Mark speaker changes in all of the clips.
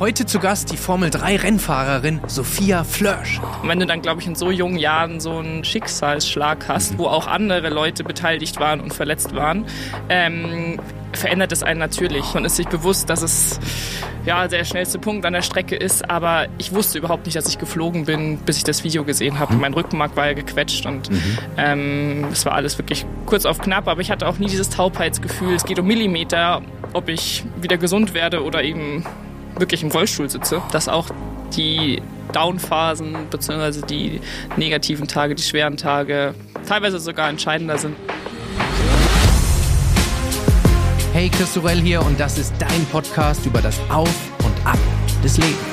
Speaker 1: Heute zu Gast die Formel 3 Rennfahrerin Sophia Flörsch.
Speaker 2: Und wenn du dann, glaube ich, in so jungen Jahren so einen Schicksalsschlag hast, wo auch andere Leute beteiligt waren und verletzt waren, ähm, verändert es einen natürlich. Man ist sich bewusst, dass es ja, der schnellste Punkt an der Strecke ist, aber ich wusste überhaupt nicht, dass ich geflogen bin, bis ich das Video gesehen habe. Mhm. Mein Rückenmark war ja gequetscht und mhm. ähm, es war alles wirklich kurz auf knapp, aber ich hatte auch nie dieses Taubheitsgefühl. Es geht um Millimeter, ob ich wieder gesund werde oder eben wirklich im Rollstuhl sitze, dass auch die Downphasen bzw. die negativen Tage, die schweren Tage teilweise sogar entscheidender sind.
Speaker 1: Hey, Chris Sorell hier und das ist dein Podcast über das Auf und Ab des Lebens.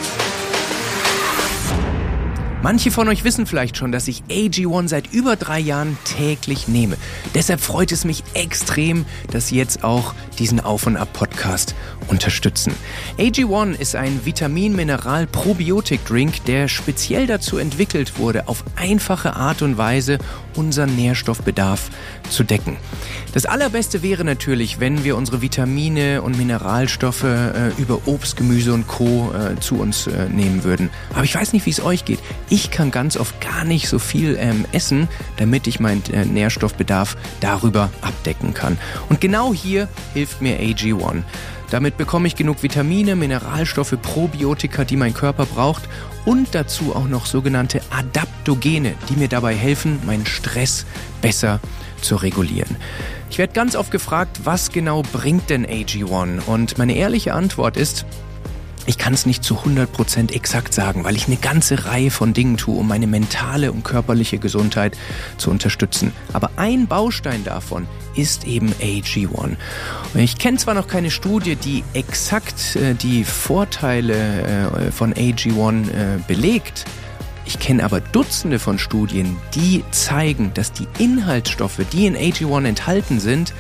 Speaker 1: Manche von euch wissen vielleicht schon, dass ich AG1 seit über drei Jahren täglich nehme. Deshalb freut es mich extrem, dass Sie jetzt auch diesen Auf- und Ab-Podcast unterstützen. AG1 ist ein Vitamin-Mineral-Probiotik-Drink, der speziell dazu entwickelt wurde, auf einfache Art und Weise unseren Nährstoffbedarf zu decken. Das allerbeste wäre natürlich, wenn wir unsere Vitamine und Mineralstoffe äh, über Obst, Gemüse und Co. Äh, zu uns äh, nehmen würden. Aber ich weiß nicht, wie es euch geht. Ich kann ganz oft gar nicht so viel ähm, essen, damit ich meinen äh, Nährstoffbedarf darüber abdecken kann. Und genau hier hilft mir AG1. Damit bekomme ich genug Vitamine, Mineralstoffe, Probiotika, die mein Körper braucht und dazu auch noch sogenannte Adaptogene, die mir dabei helfen, meinen Stress besser zu regulieren. Ich werde ganz oft gefragt, was genau bringt denn AG1? Und meine ehrliche Antwort ist, ich kann es nicht zu 100% exakt sagen, weil ich eine ganze Reihe von Dingen tue, um meine mentale und körperliche Gesundheit zu unterstützen. Aber ein Baustein davon ist eben AG1. Ich kenne zwar noch keine Studie, die exakt äh, die Vorteile äh, von AG1 äh, belegt, ich kenne aber Dutzende von Studien, die zeigen, dass die Inhaltsstoffe, die in AG1 enthalten sind,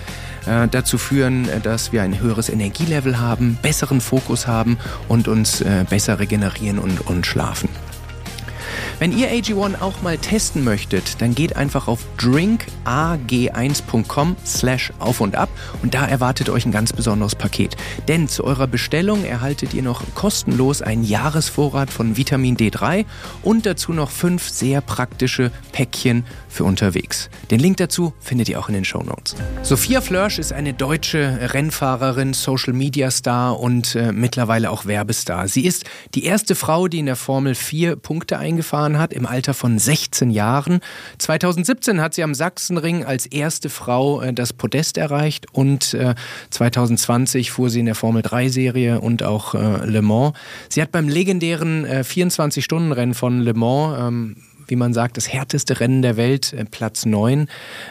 Speaker 1: äh, dazu führen, äh, dass wir ein höheres Energielevel haben, besseren Fokus haben und uns äh, besser regenerieren und, und schlafen. Wenn ihr AG1 auch mal testen möchtet, dann geht einfach auf drinkag1.com slash auf und ab und da erwartet euch ein ganz besonderes Paket. Denn zu eurer Bestellung erhaltet ihr noch kostenlos einen Jahresvorrat von Vitamin D3 und dazu noch fünf sehr praktische Päckchen für unterwegs. Den Link dazu findet ihr auch in den Show Notes. Sophia Flörsch ist eine deutsche Rennfahrerin, Social Media Star und äh, mittlerweile auch Werbestar. Sie ist die erste Frau, die in der Formel 4 Punkte eingefahren hat, im Alter von 16 Jahren. 2017 hat sie am Sachsenring als erste Frau äh, das Podest erreicht und äh, 2020 fuhr sie in der Formel 3 Serie und auch äh, Le Mans. Sie hat beim legendären 24-Stunden-Rennen äh, von Le Mans ähm, wie man sagt, das härteste Rennen der Welt, äh, Platz 9,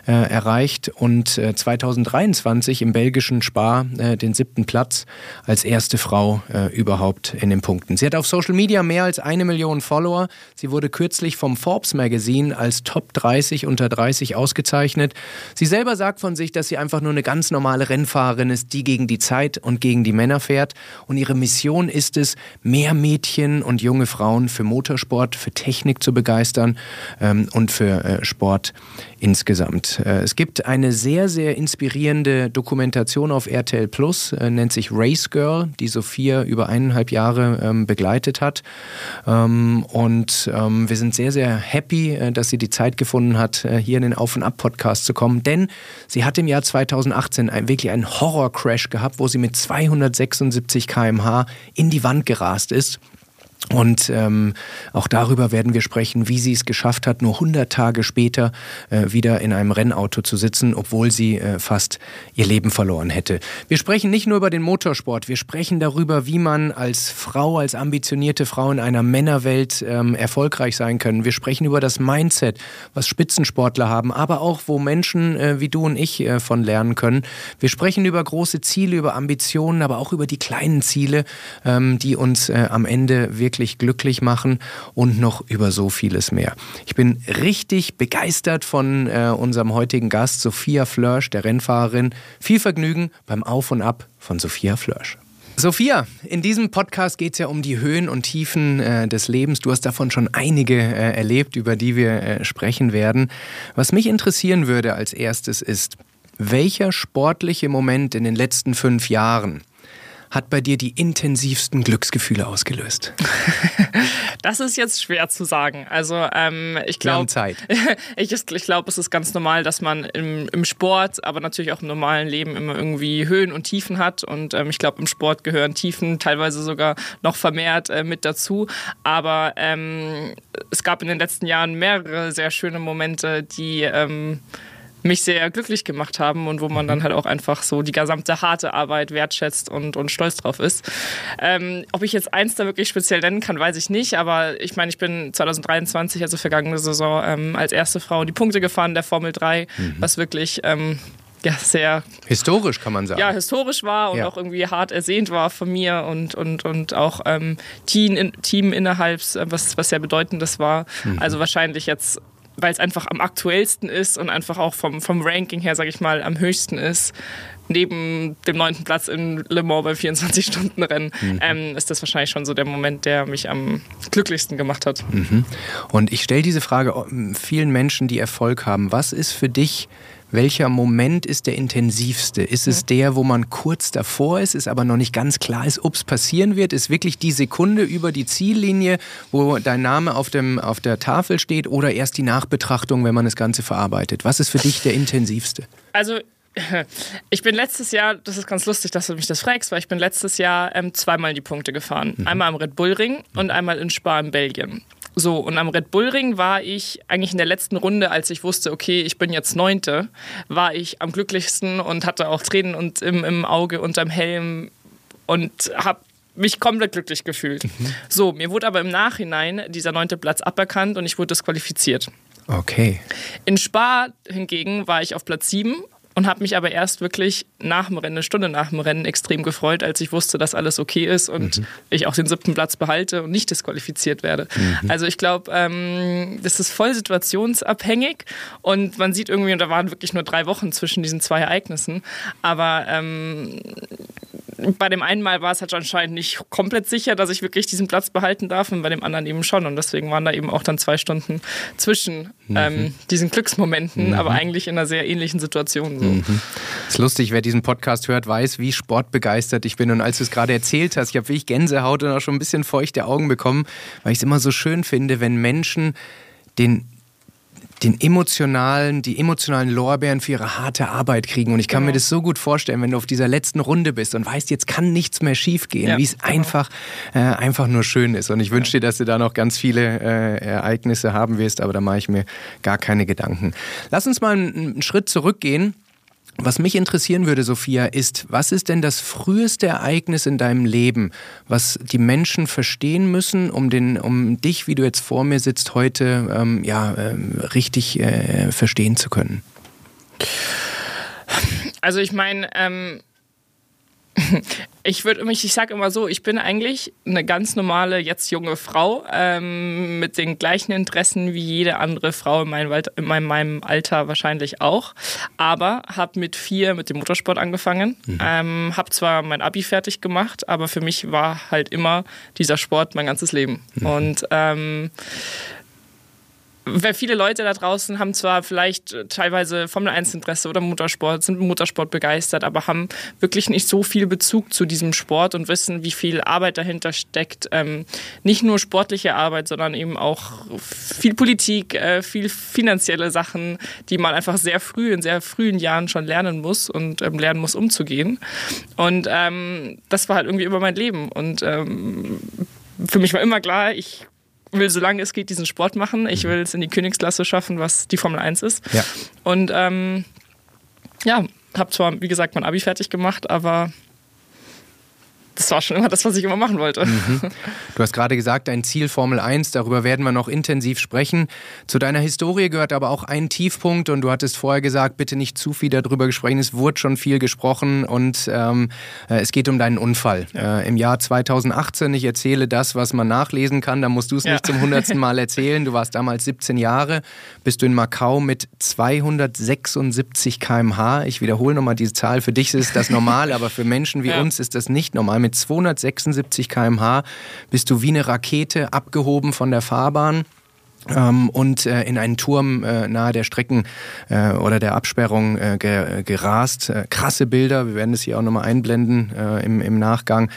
Speaker 1: äh, erreicht und äh, 2023 im belgischen Spa äh, den siebten Platz als erste Frau äh, überhaupt in den Punkten. Sie hat auf Social Media mehr als eine Million Follower. Sie wurde kürzlich vom Forbes Magazine als Top 30 unter 30 ausgezeichnet. Sie selber sagt von sich, dass sie einfach nur eine ganz normale Rennfahrerin ist, die gegen die Zeit und gegen die Männer fährt. Und ihre Mission ist es, mehr Mädchen und junge Frauen für Motorsport, für Technik zu begeistern Kindern ähm, und für äh, Sport insgesamt. Äh, es gibt eine sehr, sehr inspirierende Dokumentation auf RTL Plus, äh, nennt sich Race Girl, die Sophia über eineinhalb Jahre ähm, begleitet hat. Ähm, und ähm, wir sind sehr, sehr happy, äh, dass sie die Zeit gefunden hat, äh, hier in den Auf- und Ab-Podcast zu kommen, denn sie hat im Jahr 2018 ein, wirklich einen Horror-Crash gehabt, wo sie mit 276 km/h in die Wand gerast ist und ähm, auch darüber werden wir sprechen, wie sie es geschafft hat, nur 100 Tage später äh, wieder in einem Rennauto zu sitzen, obwohl sie äh, fast ihr Leben verloren hätte. Wir sprechen nicht nur über den Motorsport, wir sprechen darüber, wie man als Frau, als ambitionierte Frau in einer Männerwelt ähm, erfolgreich sein kann. Wir sprechen über das Mindset, was Spitzensportler haben, aber auch, wo Menschen äh, wie du und ich äh, von lernen können. Wir sprechen über große Ziele, über Ambitionen, aber auch über die kleinen Ziele, ähm, die uns äh, am Ende wirklich wirklich glücklich machen und noch über so vieles mehr. Ich bin richtig begeistert von äh, unserem heutigen Gast, Sophia Flörsch, der Rennfahrerin. Viel Vergnügen beim Auf und Ab von Sophia Flörsch. Sophia, in diesem Podcast geht es ja um die Höhen und Tiefen äh, des Lebens. Du hast davon schon einige äh, erlebt, über die wir äh, sprechen werden. Was mich interessieren würde als erstes ist, welcher sportliche Moment in den letzten fünf Jahren hat bei dir die intensivsten Glücksgefühle ausgelöst?
Speaker 2: das ist jetzt schwer zu sagen. Also ähm, ich glaube, ich, ich glaube, es ist ganz normal, dass man im, im, Sport, aber natürlich auch im normalen Leben immer irgendwie Höhen und Tiefen hat. Und ähm, ich glaube, im Sport gehören Tiefen teilweise sogar noch vermehrt äh, mit dazu. Aber ähm, es gab in den letzten Jahren mehrere sehr schöne Momente, die ähm, mich sehr glücklich gemacht haben und wo man dann halt auch einfach so die gesamte harte Arbeit wertschätzt und, und stolz drauf ist. Ähm, ob ich jetzt eins da wirklich speziell nennen kann, weiß ich nicht, aber ich meine, ich bin 2023, also vergangene Saison, ähm, als erste Frau die Punkte gefahren der Formel 3, mhm. was wirklich ähm, ja, sehr
Speaker 1: historisch kann man sagen.
Speaker 2: Ja, historisch war und ja. auch irgendwie hart ersehnt war von mir und, und, und auch ähm, Team, in, Team innerhalb, was, was sehr bedeutendes war. Mhm. Also wahrscheinlich jetzt weil es einfach am aktuellsten ist und einfach auch vom, vom Ranking her, sage ich mal, am höchsten ist. Neben dem neunten Platz in Le Mans beim 24-Stunden-Rennen mhm. ähm, ist das wahrscheinlich schon so der Moment, der mich am glücklichsten gemacht hat.
Speaker 1: Mhm. Und ich stelle diese Frage vielen Menschen, die Erfolg haben. Was ist für dich welcher Moment ist der intensivste? Ist es der, wo man kurz davor ist, ist aber noch nicht ganz klar ist, ob es passieren wird? Ist wirklich die Sekunde über die Ziellinie, wo dein Name auf, dem, auf der Tafel steht oder erst die Nachbetrachtung, wenn man das Ganze verarbeitet? Was ist für dich der intensivste?
Speaker 2: Also ich bin letztes Jahr, das ist ganz lustig, dass du mich das fragst, weil ich bin letztes Jahr ähm, zweimal die Punkte gefahren. Mhm. Einmal am Red Bull Ring und einmal in Spa in Belgien. So, und am Red Bull Ring war ich eigentlich in der letzten Runde, als ich wusste, okay, ich bin jetzt Neunte, war ich am glücklichsten und hatte auch Tränen und im, im Auge unterm Helm und habe mich komplett glücklich gefühlt. Mhm. So, mir wurde aber im Nachhinein dieser neunte Platz aberkannt und ich wurde disqualifiziert.
Speaker 1: Okay.
Speaker 2: In Spa hingegen war ich auf Platz sieben und habe mich aber erst wirklich nach dem Rennen, eine Stunde nach dem Rennen, extrem gefreut, als ich wusste, dass alles okay ist und mhm. ich auch den siebten Platz behalte und nicht disqualifiziert werde. Mhm. Also ich glaube, ähm, das ist voll situationsabhängig und man sieht irgendwie, und da waren wirklich nur drei Wochen zwischen diesen zwei Ereignissen, aber ähm, bei dem einen Mal war es halt anscheinend nicht komplett sicher, dass ich wirklich diesen Platz behalten darf und bei dem anderen eben schon. Und deswegen waren da eben auch dann zwei Stunden zwischen mhm. ähm, diesen Glücksmomenten, mhm. aber eigentlich in einer sehr ähnlichen Situation. So. Mhm.
Speaker 1: Ist lustig, wer diesen Podcast hört, weiß, wie sportbegeistert ich bin. Und als du es gerade erzählt hast, ich habe wirklich Gänsehaut und auch schon ein bisschen feuchte Augen bekommen, weil ich es immer so schön finde, wenn Menschen den den emotionalen, die emotionalen Lorbeeren für ihre harte Arbeit kriegen. Und ich kann genau. mir das so gut vorstellen, wenn du auf dieser letzten Runde bist und weißt, jetzt kann nichts mehr schiefgehen, ja, wie es genau. einfach, äh, einfach nur schön ist. Und ich wünsche dir, dass du da noch ganz viele äh, Ereignisse haben wirst, aber da mache ich mir gar keine Gedanken. Lass uns mal einen, einen Schritt zurückgehen was mich interessieren würde, Sophia, ist, was ist denn das früheste Ereignis in deinem Leben, was die Menschen verstehen müssen, um, den, um dich, wie du jetzt vor mir sitzt, heute ähm, ja, ähm, richtig äh, verstehen zu können?
Speaker 2: Also ich meine, ähm, ich würde mich, ich sage immer so, ich bin eigentlich eine ganz normale, jetzt junge Frau ähm, mit den gleichen Interessen wie jede andere Frau in meinem, in meinem Alter wahrscheinlich auch. Aber habe mit vier mit dem Motorsport angefangen. Mhm. Ähm, habe zwar mein Abi fertig gemacht, aber für mich war halt immer dieser Sport mein ganzes Leben. Mhm. Und ähm, weil viele Leute da draußen haben zwar vielleicht äh, teilweise Formel 1 Interesse oder Motorsport, sind Motorsport begeistert, aber haben wirklich nicht so viel Bezug zu diesem Sport und wissen, wie viel Arbeit dahinter steckt. Ähm, nicht nur sportliche Arbeit, sondern eben auch viel Politik, äh, viel finanzielle Sachen, die man einfach sehr früh, in sehr frühen Jahren schon lernen muss und ähm, lernen muss, umzugehen. Und ähm, das war halt irgendwie immer mein Leben. Und ähm, für mich war immer klar, ich will, solange es geht, diesen Sport machen. Ich mhm. will es in die Königsklasse schaffen, was die Formel 1 ist. Ja. Und ähm, ja, habe zwar, wie gesagt, mein Abi fertig gemacht, aber das war schon immer das, was ich immer machen wollte. Mhm.
Speaker 1: Du hast gerade gesagt, ein Ziel Formel 1, darüber werden wir noch intensiv sprechen. Zu deiner Historie gehört aber auch ein Tiefpunkt und du hattest vorher gesagt, bitte nicht zu viel darüber gesprochen. Es wurde schon viel gesprochen und ähm, äh, es geht um deinen Unfall. Ja. Äh, Im Jahr 2018, ich erzähle das, was man nachlesen kann, da musst du es ja. nicht zum hundertsten Mal erzählen. Du warst damals 17 Jahre, bist du in Macau mit 276 km/h. Ich wiederhole nochmal diese Zahl, für dich ist das normal, aber für Menschen wie ja. uns ist das nicht normal mit 276 km/h bist du wie eine Rakete abgehoben von der Fahrbahn ähm, und äh, in einen Turm äh, nahe der Strecken äh, oder der Absperrung äh, ge gerast. Äh, krasse Bilder, wir werden es hier auch nochmal einblenden äh, im, im Nachgang.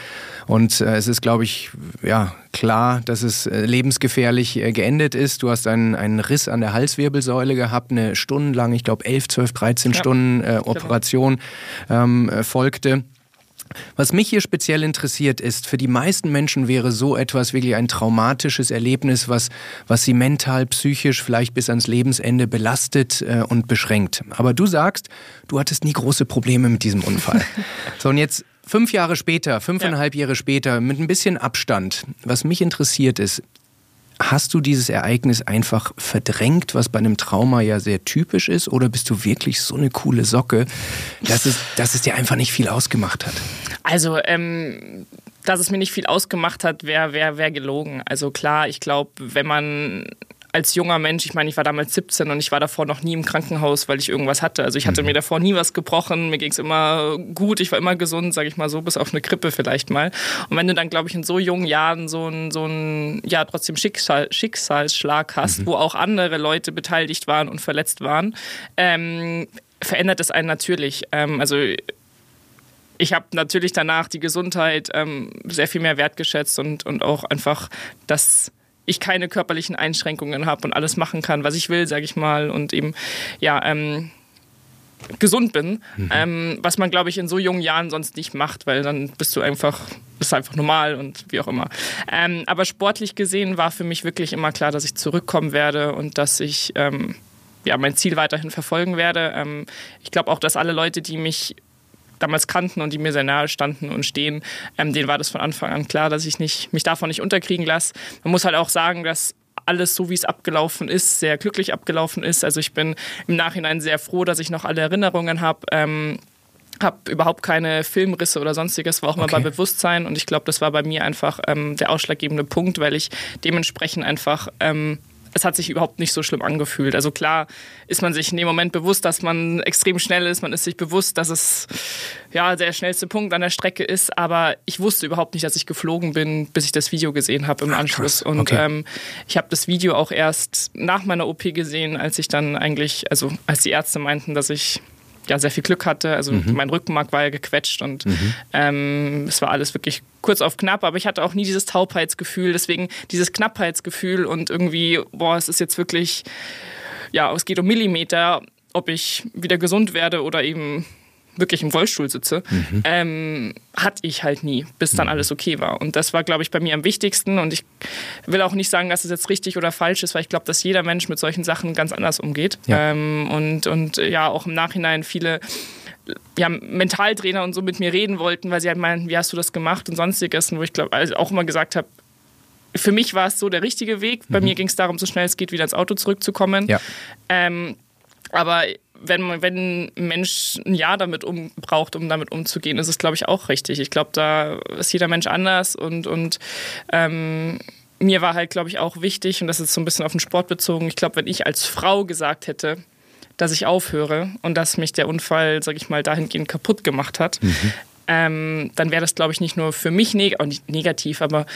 Speaker 1: Und es ist, glaube ich, ja, klar, dass es äh, lebensgefährlich äh, geendet ist. Du hast einen, einen Riss an der Halswirbelsäule gehabt, eine stundenlang, ich glaube 11, 12, 13 ja. Stunden. Operation ähm, äh, folgte. Was mich hier speziell interessiert ist, für die meisten Menschen wäre so etwas wirklich ein traumatisches Erlebnis, was, was sie mental, psychisch vielleicht bis ans Lebensende belastet äh, und beschränkt. Aber du sagst, du hattest nie große Probleme mit diesem Unfall. so, und jetzt fünf Jahre später, fünfeinhalb ja. Jahre später, mit ein bisschen Abstand, was mich interessiert ist, Hast du dieses Ereignis einfach verdrängt, was bei einem Trauma ja sehr typisch ist, oder bist du wirklich so eine coole Socke, dass es, dass es dir einfach nicht viel ausgemacht hat?
Speaker 2: Also, ähm, dass es mir nicht viel ausgemacht hat, wäre wär, wär gelogen. Also klar, ich glaube, wenn man als junger Mensch, ich meine, ich war damals 17 und ich war davor noch nie im Krankenhaus, weil ich irgendwas hatte. Also ich hatte mhm. mir davor nie was gebrochen, mir ging es immer gut, ich war immer gesund, sage ich mal so, bis auf eine Grippe vielleicht mal. Und wenn du dann, glaube ich, in so jungen Jahren so einen so ein, ja, trotzdem Schicksal, Schicksalsschlag hast, mhm. wo auch andere Leute beteiligt waren und verletzt waren, ähm, verändert es einen natürlich. Ähm, also ich habe natürlich danach die Gesundheit ähm, sehr viel mehr wertgeschätzt und, und auch einfach das ich keine körperlichen Einschränkungen habe und alles machen kann, was ich will, sage ich mal. Und eben, ja, ähm, gesund bin, mhm. ähm, was man, glaube ich, in so jungen Jahren sonst nicht macht, weil dann bist du einfach, bist einfach normal und wie auch immer. Ähm, aber sportlich gesehen war für mich wirklich immer klar, dass ich zurückkommen werde und dass ich ähm, ja, mein Ziel weiterhin verfolgen werde. Ähm, ich glaube auch, dass alle Leute, die mich damals kannten und die mir sehr nahe standen und stehen, ähm, denen war das von Anfang an klar, dass ich nicht, mich davon nicht unterkriegen lasse. Man muss halt auch sagen, dass alles so, wie es abgelaufen ist, sehr glücklich abgelaufen ist. Also ich bin im Nachhinein sehr froh, dass ich noch alle Erinnerungen habe. Ähm, habe überhaupt keine Filmrisse oder sonstiges, war auch okay. mal bei Bewusstsein und ich glaube, das war bei mir einfach ähm, der ausschlaggebende Punkt, weil ich dementsprechend einfach ähm, es hat sich überhaupt nicht so schlimm angefühlt. Also klar ist man sich in dem Moment bewusst, dass man extrem schnell ist. Man ist sich bewusst, dass es ja der schnellste Punkt an der Strecke ist. Aber ich wusste überhaupt nicht, dass ich geflogen bin, bis ich das Video gesehen habe im Anschluss. Und okay. ähm, ich habe das Video auch erst nach meiner OP gesehen, als ich dann eigentlich, also als die Ärzte meinten, dass ich ja sehr viel Glück hatte. Also mhm. mein Rückenmark war ja gequetscht und mhm. ähm, es war alles wirklich kurz auf knapp, aber ich hatte auch nie dieses Taubheitsgefühl. Deswegen dieses Knappheitsgefühl und irgendwie, boah, es ist jetzt wirklich, ja, es geht um Millimeter, ob ich wieder gesund werde oder eben wirklich im Rollstuhl sitze, mhm. ähm, hatte ich halt nie, bis dann mhm. alles okay war. Und das war, glaube ich, bei mir am wichtigsten. Und ich will auch nicht sagen, dass es jetzt richtig oder falsch ist, weil ich glaube, dass jeder Mensch mit solchen Sachen ganz anders umgeht. Ja. Ähm, und, und ja, auch im Nachhinein viele ja, Mentaltrainer und so mit mir reden wollten, weil sie halt meinen, wie hast du das gemacht und sonstiges. Und wo ich glaube, also auch immer gesagt habe, für mich war es so der richtige Weg. Bei mhm. mir ging es darum, so schnell es geht, wieder ins Auto zurückzukommen. Ja. Ähm, aber wenn, wenn ein Mensch ein Jahr damit um, braucht, um damit umzugehen, ist es, glaube ich, auch richtig. Ich glaube, da ist jeder Mensch anders und, und ähm, mir war halt, glaube ich, auch wichtig, und das ist so ein bisschen auf den Sport bezogen, ich glaube, wenn ich als Frau gesagt hätte, dass ich aufhöre und dass mich der Unfall, sage ich mal, dahingehend kaputt gemacht hat, mhm ähm, dann wäre das, glaube ich, nicht nur für mich neg nicht negativ, aber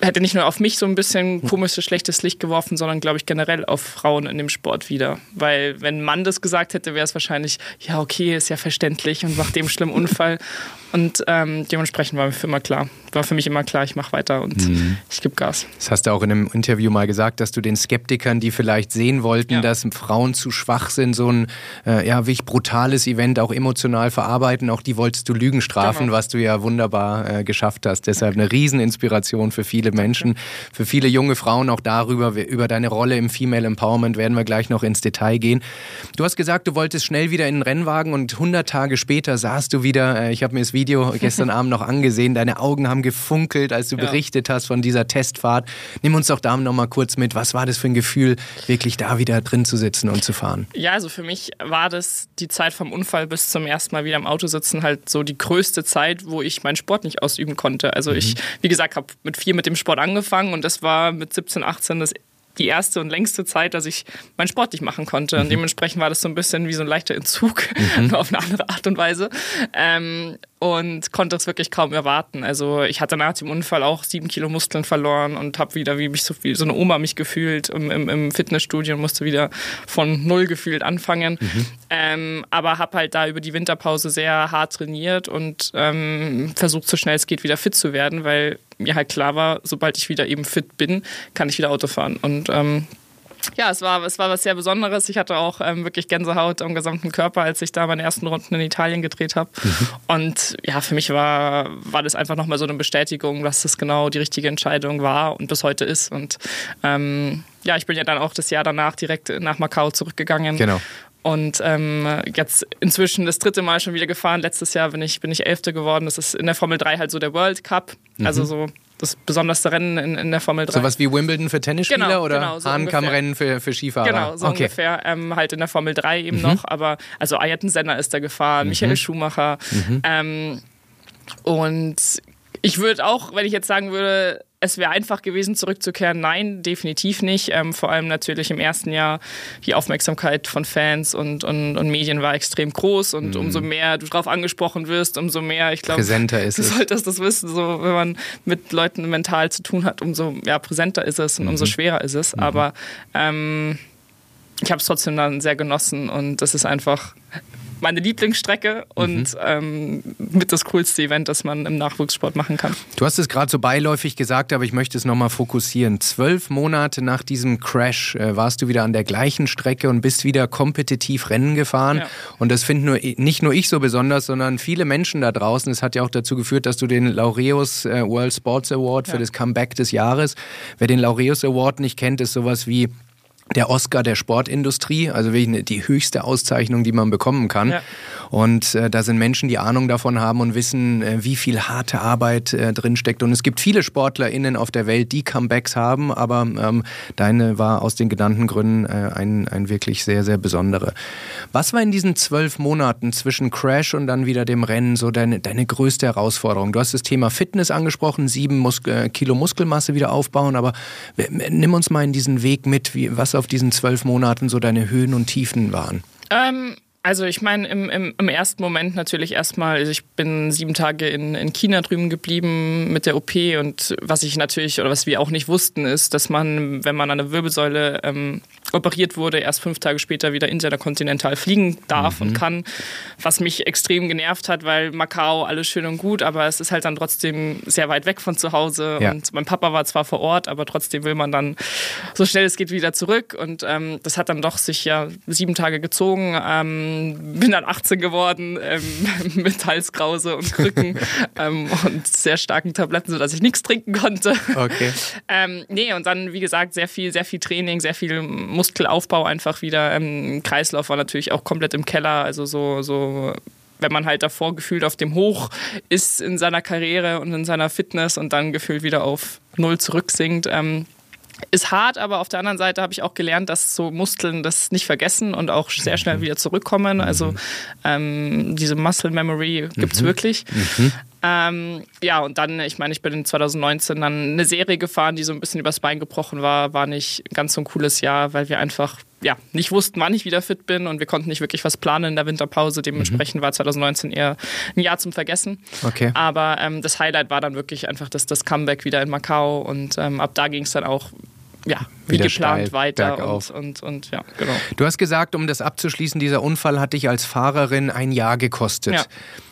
Speaker 2: hätte nicht nur auf mich so ein bisschen komisches, schlechtes Licht geworfen, sondern, glaube ich, generell auf Frauen in dem Sport wieder. Weil, wenn ein Mann das gesagt hätte, wäre es wahrscheinlich, ja, okay, ist ja verständlich und nach dem schlimmen Unfall. Und ähm, dementsprechend war mir für immer klar, war für mich immer klar, ich mache weiter und mhm. ich gebe Gas.
Speaker 1: Das hast du auch in einem Interview mal gesagt, dass du den Skeptikern, die vielleicht sehen wollten, ja. dass Frauen zu schwach sind, so ein äh, ja, wirklich brutales Event auch emotional verarbeiten, auch die wolltest du Lügen strafen, genau. was du ja wunderbar äh, geschafft hast. Deshalb eine Rieseninspiration für viele Menschen, für viele junge Frauen auch darüber, über deine Rolle im Female Empowerment werden wir gleich noch ins Detail gehen. Du hast gesagt, du wolltest schnell wieder in den Rennwagen und 100 Tage später saßt du wieder, äh, ich habe mir das Video gestern Abend noch angesehen. Deine Augen haben gefunkelt, als du ja. berichtet hast von dieser Testfahrt. Nimm uns doch da noch mal kurz mit. Was war das für ein Gefühl, wirklich da wieder drin zu sitzen und zu fahren?
Speaker 2: Ja, also für mich war das die Zeit vom Unfall bis zum ersten Mal wieder im Auto sitzen halt so die größte Zeit, wo ich meinen Sport nicht ausüben konnte. Also mhm. ich, wie gesagt, habe mit vier mit dem Sport angefangen und das war mit 17, 18 das die erste und längste Zeit, dass ich meinen Sport nicht machen konnte. Und mhm. dementsprechend war das so ein bisschen wie so ein leichter Entzug, mhm. nur auf eine andere Art und Weise. Ähm, und konnte es wirklich kaum erwarten. Also ich hatte nach dem Unfall auch sieben Kilo Muskeln verloren und habe wieder wie mich so wie so eine Oma mich gefühlt im, im, im Fitnessstudio und musste wieder von null gefühlt anfangen. Mhm. Ähm, aber habe halt da über die Winterpause sehr hart trainiert und ähm, versucht so schnell es geht wieder fit zu werden, weil mir halt klar war, sobald ich wieder eben fit bin, kann ich wieder Auto fahren und ähm, ja, es war, es war was sehr Besonderes. Ich hatte auch ähm, wirklich Gänsehaut am gesamten Körper, als ich da meine ersten Runden in Italien gedreht habe. Mhm. Und ja, für mich war, war das einfach nochmal so eine Bestätigung, dass das genau die richtige Entscheidung war und bis heute ist. Und ähm, ja, ich bin ja dann auch das Jahr danach direkt nach Macau zurückgegangen.
Speaker 1: Genau.
Speaker 2: Und ähm, jetzt inzwischen das dritte Mal schon wieder gefahren. Letztes Jahr bin ich, bin ich Elfte geworden. Das ist in der Formel 3 halt so der World Cup. Mhm. Also so das besonderste Rennen in, in der Formel 3.
Speaker 1: Sowas wie Wimbledon für Tennisspieler genau, oder genau, so Hahnkammrennen für, für Skifahrer?
Speaker 2: Genau, so okay. ungefähr. Ähm, halt in der Formel 3 eben mhm. noch. Aber also Ayrton Senna ist da gefahren, mhm. Michael Schumacher. Mhm. Ähm, und ich würde auch, wenn ich jetzt sagen würde, es wäre einfach gewesen, zurückzukehren. Nein, definitiv nicht. Ähm, vor allem natürlich im ersten Jahr die Aufmerksamkeit von Fans und, und, und Medien war extrem groß und mhm. umso mehr du darauf angesprochen wirst, umso mehr, ich glaube,
Speaker 1: präsenter ist
Speaker 2: du es. solltest das wissen. So, wenn man mit Leuten mental zu tun hat, umso ja, präsenter ist es und mhm. umso schwerer ist es. Mhm. Aber ähm, ich habe es trotzdem dann sehr genossen und das ist einfach meine Lieblingsstrecke und mhm. ähm, mit das coolste Event, das man im Nachwuchssport machen kann.
Speaker 1: Du hast es gerade so beiläufig gesagt, aber ich möchte es nochmal fokussieren. Zwölf Monate nach diesem Crash äh, warst du wieder an der gleichen Strecke und bist wieder kompetitiv Rennen gefahren. Ja. Und das finden nur, nicht nur ich so besonders, sondern viele Menschen da draußen. Es hat ja auch dazu geführt, dass du den Laureus äh, World Sports Award für ja. das Comeback des Jahres, wer den Laureus Award nicht kennt, ist sowas wie der Oscar der Sportindustrie, also wirklich die höchste Auszeichnung, die man bekommen kann. Ja. Und äh, da sind Menschen, die Ahnung davon haben und wissen, äh, wie viel harte Arbeit äh, drinsteckt. Und es gibt viele SportlerInnen auf der Welt, die Comebacks haben, aber ähm, deine war aus den genannten Gründen äh, ein, ein wirklich sehr, sehr besondere. Was war in diesen zwölf Monaten zwischen Crash und dann wieder dem Rennen so deine, deine größte Herausforderung? Du hast das Thema Fitness angesprochen, sieben Mus äh, Kilo Muskelmasse wieder aufbauen, aber nimm uns mal in diesen Weg mit, wie, was auf diesen zwölf Monaten so deine Höhen und Tiefen waren?
Speaker 2: Ähm, also ich meine, im, im, im, ersten Moment natürlich erstmal, also ich bin sieben Tage in, in China drüben geblieben mit der OP und was ich natürlich oder was wir auch nicht wussten, ist, dass man, wenn man an der Wirbelsäule ähm, operiert wurde, erst fünf Tage später wieder interkontinental fliegen darf mhm. und kann, was mich extrem genervt hat, weil Macau alles schön und gut, aber es ist halt dann trotzdem sehr weit weg von zu Hause ja. und mein Papa war zwar vor Ort, aber trotzdem will man dann so schnell es geht wieder zurück und ähm, das hat dann doch sich ja sieben Tage gezogen, ähm, bin dann 18 geworden ähm, mit Halskrause und Krücken ähm, und sehr starken Tabletten, sodass ich nichts trinken konnte.
Speaker 1: Okay.
Speaker 2: ähm, nee, und dann wie gesagt sehr viel, sehr viel Training, sehr viel Muskelaufbau einfach wieder. Ähm, Kreislauf war natürlich auch komplett im Keller. Also so, so wenn man halt davor gefühlt auf dem Hoch ist in seiner Karriere und in seiner Fitness und dann gefühlt wieder auf Null zurücksinkt. Ähm, ist hart, aber auf der anderen Seite habe ich auch gelernt, dass so Muskeln das nicht vergessen und auch sehr schnell mhm. wieder zurückkommen. Also mhm. ähm, diese Muscle Memory gibt es mhm. wirklich. Mhm. Ähm, ja, und dann, ich meine, ich bin in 2019 dann eine Serie gefahren, die so ein bisschen übers Bein gebrochen war. War nicht ganz so ein cooles Jahr, weil wir einfach ja, nicht wussten, wann ich wieder fit bin und wir konnten nicht wirklich was planen in der Winterpause. Dementsprechend mhm. war 2019 eher ein Jahr zum Vergessen.
Speaker 1: Okay.
Speaker 2: Aber ähm, das Highlight war dann wirklich einfach das, das Comeback wieder in Macau und ähm, ab da ging es dann auch ja, wie geplant weiter und, und, und, ja, genau.
Speaker 1: Du hast gesagt, um das abzuschließen, dieser Unfall hat dich als Fahrerin ein Jahr gekostet. Ja.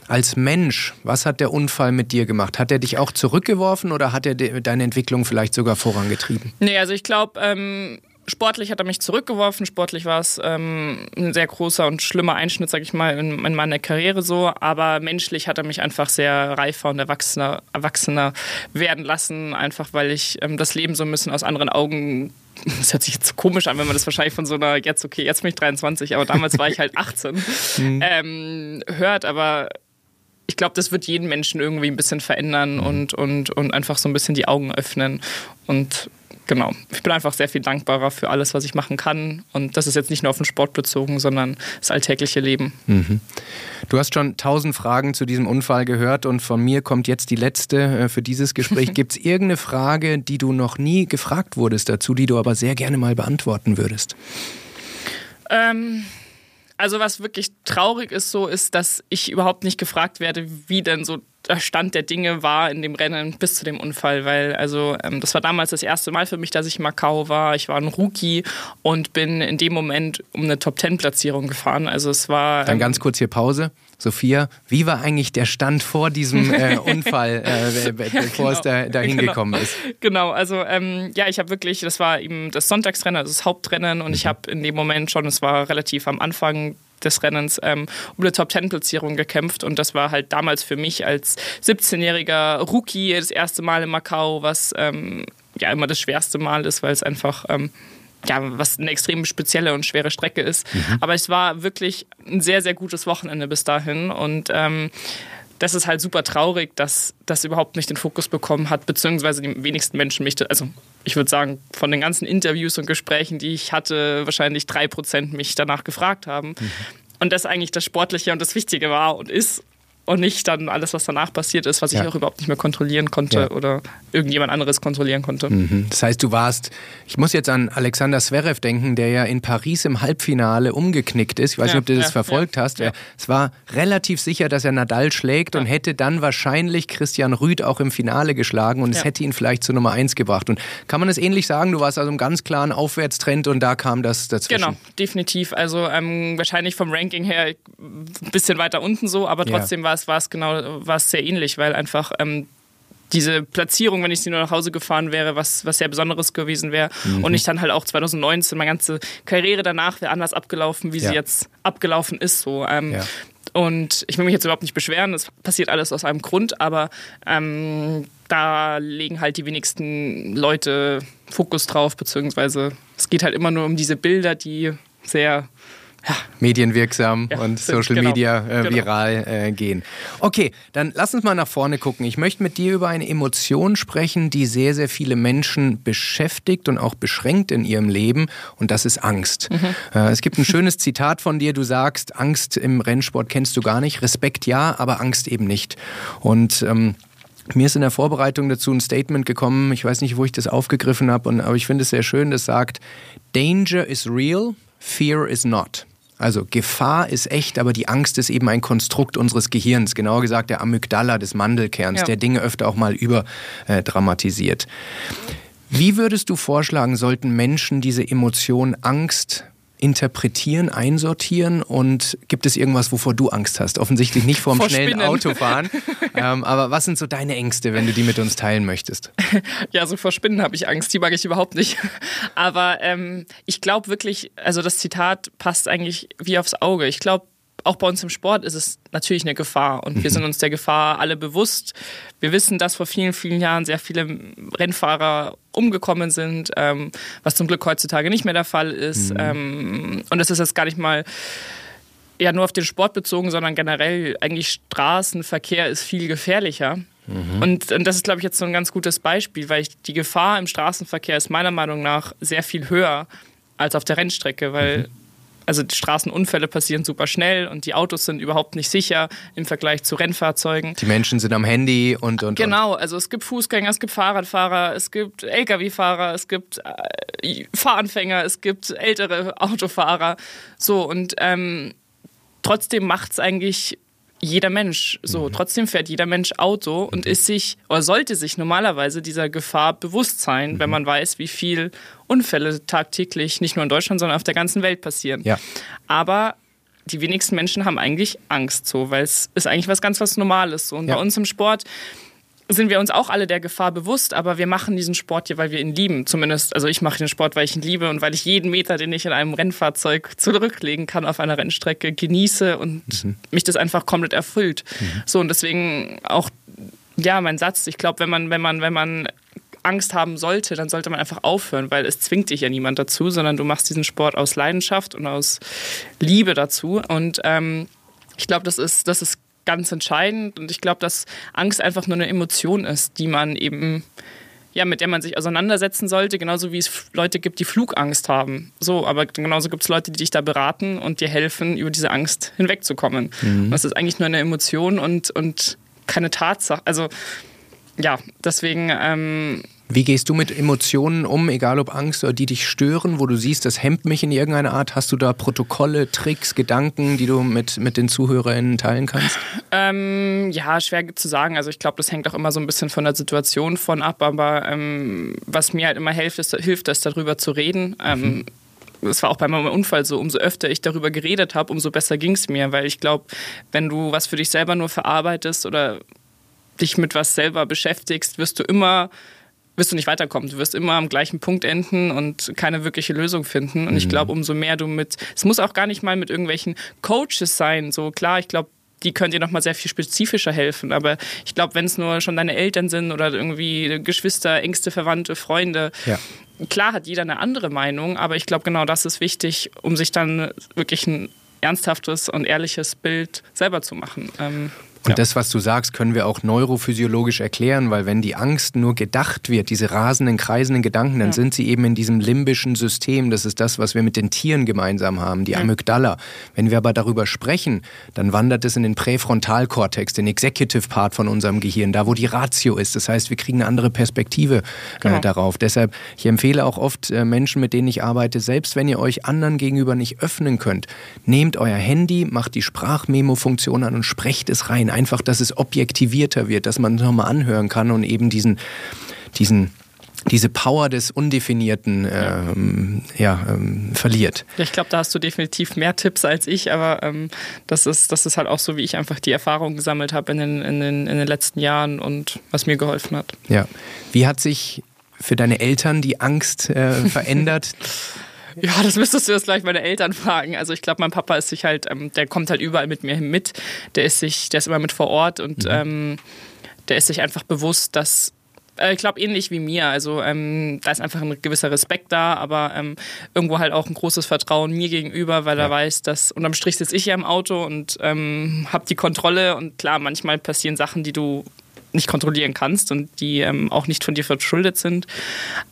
Speaker 1: Als Mensch, was hat der Unfall mit dir gemacht? Hat er dich auch zurückgeworfen oder hat er deine Entwicklung vielleicht sogar vorangetrieben?
Speaker 2: Nee, also ich glaube, ähm, sportlich hat er mich zurückgeworfen. Sportlich war es ähm, ein sehr großer und schlimmer Einschnitt, sag ich mal, in, in, meiner Karriere so. Aber menschlich hat er mich einfach sehr reifer und erwachsener, erwachsener werden lassen, einfach weil ich ähm, das Leben so ein bisschen aus anderen Augen das hört sich jetzt so komisch an, wenn man das wahrscheinlich von so einer, jetzt okay, jetzt bin ich 23, aber damals war ich halt 18, mhm. ähm, hört, aber ich glaube, das wird jeden Menschen irgendwie ein bisschen verändern mhm. und, und, und einfach so ein bisschen die Augen öffnen. Und genau, ich bin einfach sehr viel dankbarer für alles, was ich machen kann. Und das ist jetzt nicht nur auf den Sport bezogen, sondern das alltägliche Leben.
Speaker 1: Mhm. Du hast schon tausend Fragen zu diesem Unfall gehört und von mir kommt jetzt die letzte äh, für dieses Gespräch. Gibt es irgendeine Frage, die du noch nie gefragt wurdest dazu, die du aber sehr gerne mal beantworten würdest?
Speaker 2: Ähm, Also was wirklich traurig ist so, ist, dass ich überhaupt nicht gefragt werde, wie denn so der Stand der Dinge war in dem Rennen bis zu dem Unfall, weil also ähm, das war damals das erste Mal für mich, dass ich in Macau war. Ich war ein Rookie und bin in dem Moment um eine Top Ten Platzierung gefahren. Also es war
Speaker 1: dann ähm, ganz kurz hier Pause. Sophia, wie war eigentlich der Stand vor diesem äh, Unfall, äh, bevor genau. es da, dahin genau. gekommen ist?
Speaker 2: Genau, also ähm, ja, ich habe wirklich, das war eben das Sonntagsrennen, also das Hauptrennen und mhm. ich habe in dem Moment schon, es war relativ am Anfang des Rennens ähm, um eine Top-10-Platzierung gekämpft. Und das war halt damals für mich als 17-jähriger Rookie das erste Mal in Macau, was ähm, ja immer das schwerste Mal ist, weil es einfach ähm, ja, was eine extrem spezielle und schwere Strecke ist. Mhm. Aber es war wirklich ein sehr, sehr gutes Wochenende bis dahin. Und ähm, das ist halt super traurig, dass das überhaupt nicht den Fokus bekommen hat, beziehungsweise die wenigsten Menschen mich, also ich würde sagen, von den ganzen Interviews und Gesprächen, die ich hatte, wahrscheinlich drei Prozent mich danach gefragt haben. Mhm. Und das eigentlich das Sportliche und das Wichtige war und ist und nicht dann alles, was danach passiert ist, was ich auch überhaupt nicht mehr kontrollieren konnte ja. oder irgendjemand anderes kontrollieren konnte.
Speaker 1: Mhm. Das heißt, du warst, ich muss jetzt an Alexander Zverev denken, der ja in Paris im Halbfinale umgeknickt ist. Ich weiß ja, nicht, ob du das verfolgt hast. Es war relativ sicher, dass er Nadal schlägt und hätte dann wahrscheinlich Christian Rüd auch im Finale geschlagen und es hätte ihn vielleicht zur Nummer 1 gebracht. Und kann man es ähnlich sagen? Du warst also im ganz klaren Aufwärtstrend und da kam das dazwischen.
Speaker 2: Genau, definitiv. Also ähm, wahrscheinlich vom Ranking her ein bisschen weiter unten so, aber trotzdem war es war es genau war es sehr ähnlich, weil einfach ähm, diese Platzierung, wenn ich sie nur nach Hause gefahren wäre, was, was sehr Besonderes gewesen wäre. Mhm. Und ich dann halt auch 2019, meine ganze Karriere danach wäre anders abgelaufen, wie ja. sie jetzt abgelaufen ist. So. Ähm, ja. Und ich will mich jetzt überhaupt nicht beschweren, das passiert alles aus einem Grund, aber ähm, da legen halt die wenigsten Leute Fokus drauf, beziehungsweise es geht halt immer nur um diese Bilder, die sehr
Speaker 1: ja. medienwirksam ja, und Social genau, Media äh, genau. viral äh, gehen. Okay, dann lass uns mal nach vorne gucken. Ich möchte mit dir über eine Emotion sprechen, die sehr, sehr viele Menschen beschäftigt und auch beschränkt in ihrem Leben und das ist Angst. Mhm. Äh, es gibt ein schönes Zitat von dir, du sagst, Angst im Rennsport kennst du gar nicht, Respekt ja, aber Angst eben nicht. Und ähm, mir ist in der Vorbereitung dazu ein Statement gekommen, ich weiß nicht, wo ich das aufgegriffen habe, aber ich finde es sehr schön, das sagt, Danger is real, fear is not. Also Gefahr ist echt, aber die Angst ist eben ein Konstrukt unseres Gehirns, genauer gesagt der Amygdala des Mandelkerns, ja. der Dinge öfter auch mal überdramatisiert. Wie würdest du vorschlagen, sollten Menschen diese Emotion Angst interpretieren, einsortieren und gibt es irgendwas, wovor du Angst hast? Offensichtlich nicht vor dem schnellen Spinnen. Autofahren. ähm, aber was sind so deine Ängste, wenn du die mit uns teilen möchtest?
Speaker 2: Ja, so vor Spinnen habe ich Angst, die mag ich überhaupt nicht. Aber ähm, ich glaube wirklich, also das Zitat passt eigentlich wie aufs Auge. Ich glaube, auch bei uns im Sport ist es natürlich eine Gefahr und wir mhm. sind uns der Gefahr alle bewusst. Wir wissen, dass vor vielen, vielen Jahren sehr viele Rennfahrer umgekommen sind, ähm, was zum Glück heutzutage nicht mehr der Fall ist. Mhm. Ähm, und das ist jetzt gar nicht mal ja nur auf den Sport bezogen, sondern generell eigentlich Straßenverkehr ist viel gefährlicher. Mhm. Und, und, das ist, glaube ich, jetzt so ein ganz gutes Beispiel, weil ich, die Gefahr im Straßenverkehr ist meiner Meinung nach sehr viel höher als auf der Rennstrecke, weil mhm also die Straßenunfälle passieren super schnell und die Autos sind überhaupt nicht sicher im Vergleich zu Rennfahrzeugen.
Speaker 1: Die Menschen sind am Handy und und.
Speaker 2: Genau, also es gibt Fußgänger, es gibt Fahrradfahrer, es gibt Lkw-Fahrer, es gibt äh, Fahranfänger, es gibt ältere Autofahrer. So und ähm, trotzdem macht es eigentlich jeder Mensch so. Mhm. Trotzdem fährt jeder Mensch Auto und mhm. ist sich oder sollte sich normalerweise dieser Gefahr bewusst sein, mhm. wenn man weiß, wie viel Unfälle tagtäglich nicht nur in Deutschland, sondern auf der ganzen Welt passieren. Ja. Aber die wenigsten Menschen haben eigentlich Angst so, weil es ist eigentlich was ganz was Normales so. Und ja. bei uns im Sport sind wir uns auch alle der Gefahr bewusst, aber wir machen diesen Sport hier, weil wir ihn lieben. Zumindest, also ich mache den Sport, weil ich ihn liebe und weil ich jeden Meter, den ich in einem Rennfahrzeug zurücklegen kann auf einer Rennstrecke, genieße und mhm. mich das einfach komplett erfüllt. Mhm. So und deswegen auch ja mein Satz. Ich glaube, wenn man wenn man wenn man Angst haben sollte, dann sollte man einfach aufhören, weil es zwingt dich ja niemand dazu, sondern du machst diesen Sport aus Leidenschaft und aus Liebe dazu und ähm, ich glaube, das ist, das ist ganz entscheidend. Und ich glaube, dass Angst einfach nur eine Emotion ist, die man eben ja, mit der man sich auseinandersetzen sollte, genauso wie es Leute gibt, die Flugangst haben. So, aber genauso gibt es Leute, die dich da beraten und dir helfen, über diese Angst hinwegzukommen. Mhm. das ist eigentlich nur eine Emotion und, und keine Tatsache. Also ja, deswegen ähm,
Speaker 1: Wie gehst du mit Emotionen um, egal ob Angst oder die dich stören, wo du siehst, das hemmt mich in irgendeiner Art? Hast du da Protokolle, Tricks, Gedanken, die du mit, mit den ZuhörerInnen teilen kannst?
Speaker 2: Ähm, ja, schwer zu sagen. Also ich glaube, das hängt auch immer so ein bisschen von der Situation von ab. Aber ähm, was mir halt immer hilft, ist, hilft, ist darüber zu reden. Ähm, mhm. das war auch bei meinem Unfall so, umso öfter ich darüber geredet habe, umso besser ging es mir, weil ich glaube, wenn du was für dich selber nur verarbeitest oder dich mit was selber beschäftigst, wirst du immer wirst du nicht weiterkommen. Du wirst immer am gleichen Punkt enden und keine wirkliche Lösung finden. Und mhm. ich glaube, umso mehr du mit, es muss auch gar nicht mal mit irgendwelchen Coaches sein. So klar, ich glaube, die können dir nochmal sehr viel spezifischer helfen. Aber ich glaube, wenn es nur schon deine Eltern sind oder irgendwie Geschwister, engste Verwandte, Freunde, ja. klar hat jeder eine andere Meinung, aber ich glaube, genau das ist wichtig, um sich dann wirklich ein ernsthaftes und ehrliches Bild selber zu machen.
Speaker 1: Ähm, und ja. das, was du sagst, können wir auch neurophysiologisch erklären, weil wenn die Angst nur gedacht wird, diese rasenden, kreisenden Gedanken, dann ja. sind sie eben in diesem limbischen System. Das ist das, was wir mit den Tieren gemeinsam haben, die Amygdala. Wenn wir aber darüber sprechen, dann wandert es in den Präfrontalkortex, den Executive Part von unserem Gehirn, da wo die Ratio ist. Das heißt, wir kriegen eine andere Perspektive äh, genau. darauf. Deshalb, ich empfehle auch oft äh, Menschen, mit denen ich arbeite, selbst wenn ihr euch anderen gegenüber nicht öffnen könnt, nehmt euer Handy, macht die Sprachmemo-Funktion an und sprecht es rein einfach, dass es objektivierter wird, dass man es nochmal anhören kann und eben diesen, diesen diese Power des Undefinierten ähm, ja, ähm, verliert.
Speaker 2: Ich glaube, da hast du definitiv mehr Tipps als ich, aber ähm, das, ist, das ist halt auch so, wie ich einfach die Erfahrung gesammelt habe in den, in, den, in den letzten Jahren und was mir geholfen hat.
Speaker 1: Ja. Wie hat sich für deine Eltern die Angst äh, verändert?
Speaker 2: Ja, das müsstest du jetzt gleich meine Eltern fragen. Also ich glaube, mein Papa ist sich halt, ähm, der kommt halt überall mit mir mit. Der ist sich, der ist immer mit vor Ort und mhm. ähm, der ist sich einfach bewusst, dass äh, ich glaube, ähnlich wie mir. Also ähm, da ist einfach ein gewisser Respekt da, aber ähm, irgendwo halt auch ein großes Vertrauen mir gegenüber, weil ja. er weiß, dass unterm Strich sitze ich ja im Auto und ähm, habe die Kontrolle. Und klar, manchmal passieren Sachen, die du nicht kontrollieren kannst und die ähm, auch nicht von dir verschuldet sind.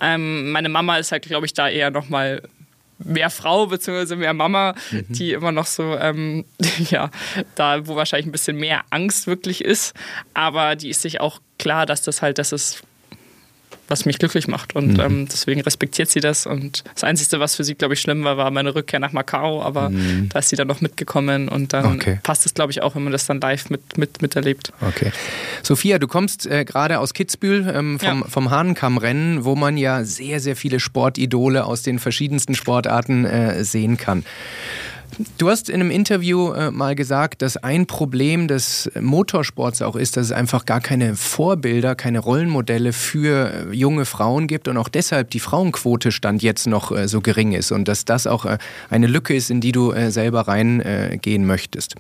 Speaker 2: Ähm, meine Mama ist halt, glaube ich, da eher nochmal mehr Frau bzw. mehr Mama, mhm. die immer noch so, ähm, ja, da wo wahrscheinlich ein bisschen mehr Angst wirklich ist, aber die ist sich auch klar, dass das halt, das ist was mich glücklich macht. Und mhm. ähm, deswegen respektiert sie das. Und das Einzige, was für sie, glaube ich, schlimm war, war meine Rückkehr nach Macau. Aber mhm. da ist sie dann noch mitgekommen. Und dann okay. passt es, glaube ich, auch, wenn man das dann live mit, mit, miterlebt.
Speaker 1: Okay. Sophia, du kommst äh, gerade aus Kitzbühel ähm, vom, ja. vom Hahnenkammrennen, wo man ja sehr, sehr viele Sportidole aus den verschiedensten Sportarten äh, sehen kann. Du hast in einem Interview äh, mal gesagt, dass ein Problem des Motorsports auch ist, dass es einfach gar keine Vorbilder, keine Rollenmodelle für äh, junge Frauen gibt und auch deshalb die Frauenquote stand jetzt noch äh, so gering ist und dass das auch eine Lücke ist, in die du selber reingehen möchtest.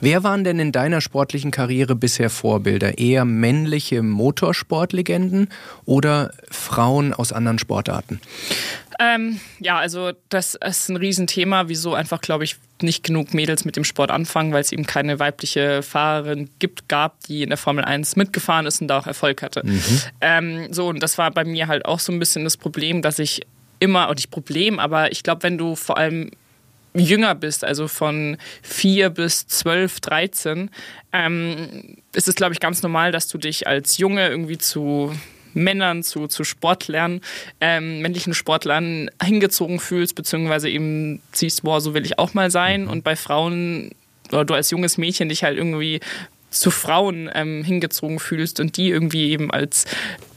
Speaker 1: Wer waren denn in deiner sportlichen Karriere bisher Vorbilder? Eher männliche Motorsportlegenden oder Frauen aus anderen Sportarten?
Speaker 2: Ähm, ja, also das ist ein Riesenthema, wieso einfach, glaube ich, nicht genug Mädels mit dem Sport anfangen, weil es eben keine weibliche Fahrerin gibt, gab, die in der Formel 1 mitgefahren ist und da auch Erfolg hatte. Mhm. Ähm, so, und das war bei mir halt auch so ein bisschen das Problem, dass ich immer, oder nicht Problem, aber ich glaube, wenn du vor allem jünger bist, also von 4 bis 12, 13, ähm, ist es, glaube ich, ganz normal, dass du dich als Junge irgendwie zu Männern, zu, zu Sportlern, ähm, männlichen Sportlern hingezogen fühlst, beziehungsweise eben siehst, boah, so will ich auch mal sein. Mhm. Und bei Frauen oder du als junges Mädchen dich halt irgendwie zu Frauen ähm, hingezogen fühlst und die irgendwie eben als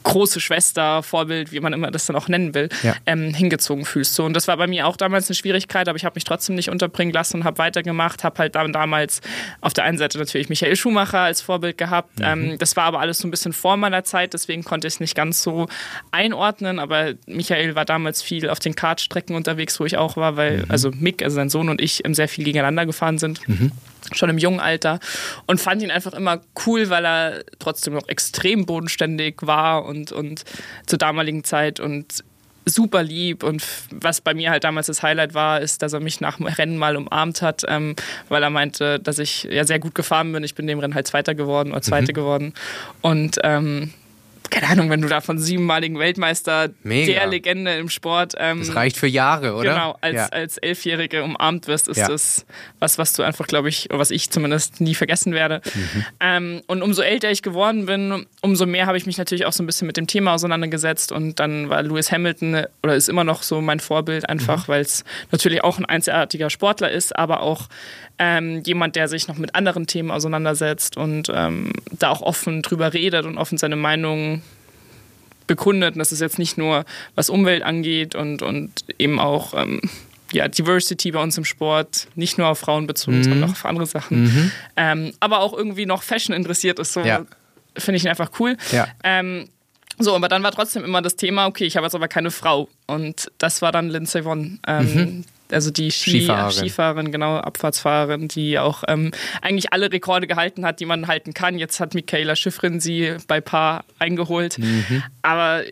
Speaker 2: große Schwester, Vorbild, wie man immer das dann auch nennen will, ja. ähm, hingezogen fühlst. So, und das war bei mir auch damals eine Schwierigkeit, aber ich habe mich trotzdem nicht unterbringen lassen und habe weitergemacht. Habe halt dann damals auf der einen Seite natürlich Michael Schumacher als Vorbild gehabt. Mhm. Ähm, das war aber alles so ein bisschen vor meiner Zeit, deswegen konnte ich es nicht ganz so einordnen. Aber Michael war damals viel auf den Kartstrecken unterwegs, wo ich auch war, weil mhm. also Mick, also sein Sohn und ich sehr viel gegeneinander gefahren sind. Mhm schon im jungen Alter und fand ihn einfach immer cool, weil er trotzdem noch extrem bodenständig war und, und zur damaligen Zeit und super lieb und was bei mir halt damals das Highlight war, ist, dass er mich nach dem Rennen mal umarmt hat, ähm, weil er meinte, dass ich ja sehr gut gefahren bin. Ich bin dem Rennen halt Zweiter geworden oder Zweite mhm. geworden und ähm, keine Ahnung, wenn du da von siebenmaligen Weltmeister,
Speaker 1: Mega.
Speaker 2: der Legende im Sport.
Speaker 1: Ähm, das reicht für Jahre, oder?
Speaker 2: Genau, als, ja. als Elfjährige umarmt wirst, ist ja. das was, was du einfach, glaube ich, oder was ich zumindest nie vergessen werde. Mhm. Ähm, und umso älter ich geworden bin, umso mehr habe ich mich natürlich auch so ein bisschen mit dem Thema auseinandergesetzt. Und dann war Lewis Hamilton oder ist immer noch so mein Vorbild, einfach mhm. weil es natürlich auch ein einzigartiger Sportler ist, aber auch ähm, jemand, der sich noch mit anderen Themen auseinandersetzt und ähm, da auch offen drüber redet und offen seine Meinung bekundet. Und das ist jetzt nicht nur, was Umwelt angeht und, und eben auch ähm, ja, Diversity bei uns im Sport, nicht nur auf Frauen bezogen, mhm. sondern auch auf andere Sachen. Mhm. Ähm, aber auch irgendwie noch Fashion interessiert ist. So ja. finde ich ihn einfach cool.
Speaker 1: Ja.
Speaker 2: Ähm, so, aber dann war trotzdem immer das Thema, okay, ich habe jetzt aber keine Frau. Und das war dann Lindsay Vonn. Ähm, mhm also die Ski Skifahrerin. Skifahrerin, genau, Abfahrtsfahrerin, die auch ähm, eigentlich alle Rekorde gehalten hat, die man halten kann. Jetzt hat Michaela Schiffrin sie bei Paar eingeholt. Mhm. Aber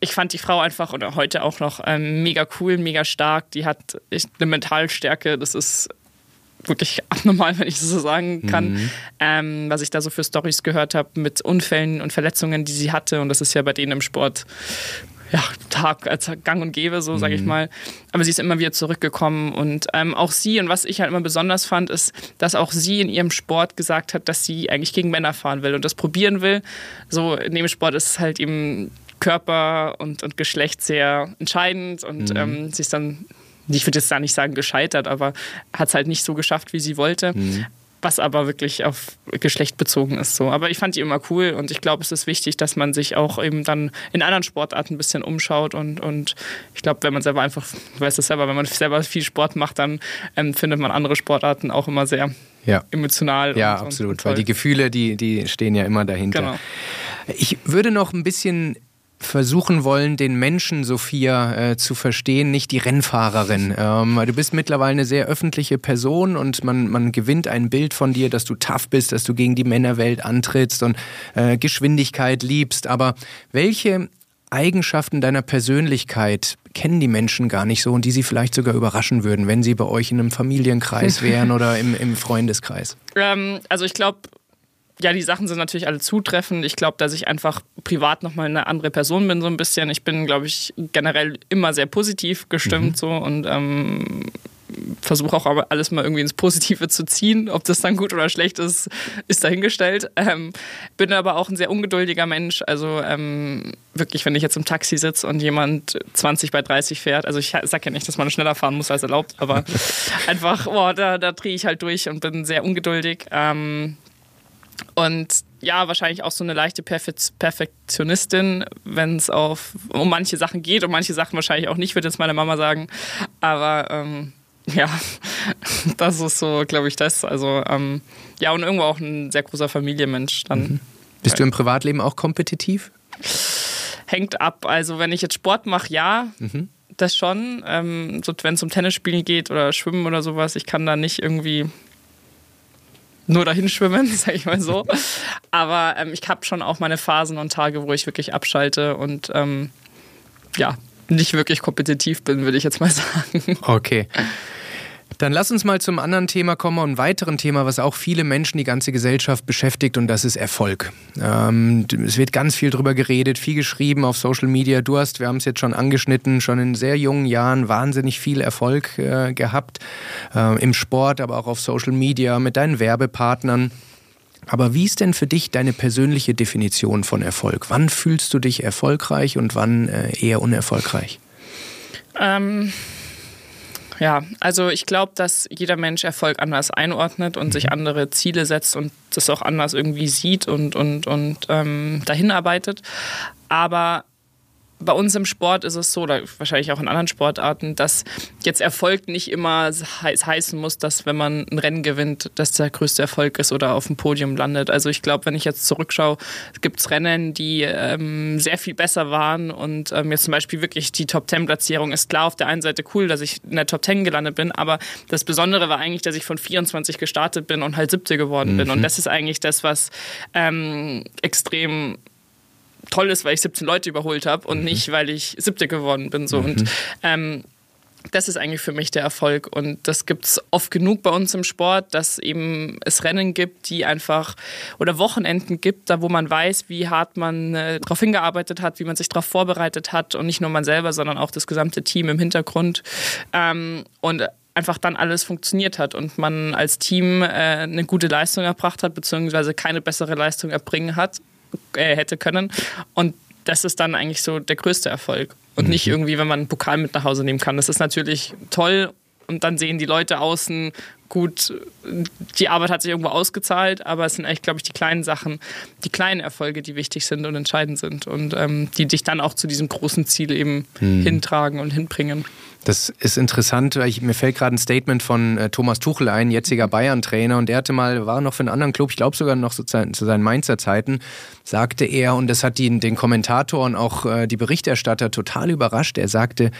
Speaker 2: ich fand die Frau einfach oder heute auch noch ähm, mega cool, mega stark. Die hat eine Mentalstärke, das ist wirklich abnormal, wenn ich das so sagen kann, mhm. ähm, was ich da so für Stories gehört habe mit Unfällen und Verletzungen, die sie hatte. Und das ist ja bei denen im Sport ja, Tag als gang und gäbe, so sage ich mhm. mal. Aber sie ist immer wieder zurückgekommen und ähm, auch sie, und was ich halt immer besonders fand, ist, dass auch sie in ihrem Sport gesagt hat, dass sie eigentlich gegen Männer fahren will und das probieren will. So in dem Sport ist es halt eben Körper und, und Geschlecht sehr entscheidend und mhm. ähm, sie ist dann ich würde jetzt da nicht sagen gescheitert, aber hat es halt nicht so geschafft, wie sie wollte. Mhm was aber wirklich auf Geschlecht bezogen ist. So. Aber ich fand die immer cool und ich glaube, es ist wichtig, dass man sich auch eben dann in anderen Sportarten ein bisschen umschaut und, und ich glaube, wenn man selber einfach, du weißt es selber, wenn man selber viel Sport macht, dann ähm, findet man andere Sportarten auch immer sehr ja. emotional.
Speaker 1: Ja, und, absolut, und weil die Gefühle, die, die stehen ja immer dahinter. Genau. Ich würde noch ein bisschen versuchen wollen, den Menschen, Sophia, äh, zu verstehen, nicht die Rennfahrerin. Ähm, du bist mittlerweile eine sehr öffentliche Person und man, man gewinnt ein Bild von dir, dass du tough bist, dass du gegen die Männerwelt antrittst und äh, Geschwindigkeit liebst. Aber welche Eigenschaften deiner Persönlichkeit kennen die Menschen gar nicht so und die sie vielleicht sogar überraschen würden, wenn sie bei euch in einem Familienkreis wären oder im, im Freundeskreis?
Speaker 2: Ähm, also ich glaube, ja, die Sachen sind natürlich alle zutreffend. Ich glaube, dass ich einfach privat nochmal eine andere Person bin, so ein bisschen. Ich bin, glaube ich, generell immer sehr positiv gestimmt mhm. so und ähm, versuche auch aber alles mal irgendwie ins Positive zu ziehen. Ob das dann gut oder schlecht ist, ist dahingestellt. Ähm, bin aber auch ein sehr ungeduldiger Mensch. Also ähm, wirklich, wenn ich jetzt im Taxi sitze und jemand 20 bei 30 fährt, also ich sage ja nicht, dass man schneller fahren muss als erlaubt, aber einfach, boah, da, da drehe ich halt durch und bin sehr ungeduldig. Ähm, und ja, wahrscheinlich auch so eine leichte Perfektionistin, wenn es um manche Sachen geht und manche Sachen wahrscheinlich auch nicht, würde jetzt meine Mama sagen. Aber ähm, ja, das ist so, glaube ich, das. Also ähm, ja, und irgendwo auch ein sehr großer Familienmensch dann. Mhm.
Speaker 1: Bist du im Privatleben auch kompetitiv?
Speaker 2: Hängt ab. Also wenn ich jetzt Sport mache, ja. Mhm. Das schon. Ähm, so, wenn es um Tennisspielen geht oder Schwimmen oder sowas, ich kann da nicht irgendwie nur dahin schwimmen, sag ich mal so. Aber ähm, ich habe schon auch meine Phasen und Tage, wo ich wirklich abschalte und ähm, ja, nicht wirklich kompetitiv bin, würde ich jetzt mal sagen.
Speaker 1: Okay. Dann lass uns mal zum anderen Thema kommen, einem weiteren Thema, was auch viele Menschen, die ganze Gesellschaft beschäftigt, und das ist Erfolg. Ähm, es wird ganz viel drüber geredet, viel geschrieben auf Social Media. Du hast, wir haben es jetzt schon angeschnitten, schon in sehr jungen Jahren wahnsinnig viel Erfolg äh, gehabt, äh, im Sport, aber auch auf Social Media, mit deinen Werbepartnern. Aber wie ist denn für dich deine persönliche Definition von Erfolg? Wann fühlst du dich erfolgreich und wann äh, eher unerfolgreich?
Speaker 2: Ähm ja, also ich glaube, dass jeder Mensch Erfolg anders einordnet und sich mhm. andere Ziele setzt und das auch anders irgendwie sieht und, und, und ähm, dahin arbeitet. Aber bei uns im Sport ist es so, oder wahrscheinlich auch in anderen Sportarten, dass jetzt Erfolg nicht immer heißen muss, dass wenn man ein Rennen gewinnt, dass der größte Erfolg ist oder auf dem Podium landet. Also ich glaube, wenn ich jetzt zurückschaue, gibt es Rennen, die ähm, sehr viel besser waren und ähm, jetzt zum Beispiel wirklich die Top-10-Platzierung ist klar auf der einen Seite cool, dass ich in der Top 10 gelandet bin, aber das Besondere war eigentlich, dass ich von 24 gestartet bin und halt siebte geworden bin. Und mhm. das ist eigentlich das, was ähm, extrem toll ist, weil ich 17 Leute überholt habe und mhm. nicht, weil ich siebte geworden bin. So. Mhm. Und ähm, das ist eigentlich für mich der Erfolg. Und das gibt es oft genug bei uns im Sport, dass eben es Rennen gibt, die einfach oder Wochenenden gibt, da wo man weiß, wie hart man äh, darauf hingearbeitet hat, wie man sich darauf vorbereitet hat und nicht nur man selber, sondern auch das gesamte Team im Hintergrund. Ähm, und einfach dann alles funktioniert hat und man als Team äh, eine gute Leistung erbracht hat, beziehungsweise keine bessere Leistung erbringen hat, äh, hätte können. Und das ist dann eigentlich so der größte Erfolg. Und mhm. nicht irgendwie, wenn man einen Pokal mit nach Hause nehmen kann. Das ist natürlich toll und dann sehen die Leute außen, gut, die Arbeit hat sich irgendwo ausgezahlt, aber es sind eigentlich, glaube ich, die kleinen Sachen, die kleinen Erfolge, die wichtig sind und entscheidend sind und ähm, die dich dann auch zu diesem großen Ziel eben hm. hintragen und hinbringen.
Speaker 1: Das ist interessant, weil ich, mir fällt gerade ein Statement von äh, Thomas Tuchel ein, jetziger. Bayern-Trainer, und der hatte mal, war noch für einen anderen Club, ich glaube sogar noch so zu, zu, seinen Mainzer Zeiten, sagte er, und das hat die, den Kommentator und auch äh, die Berichterstatter total überrascht, er sagte,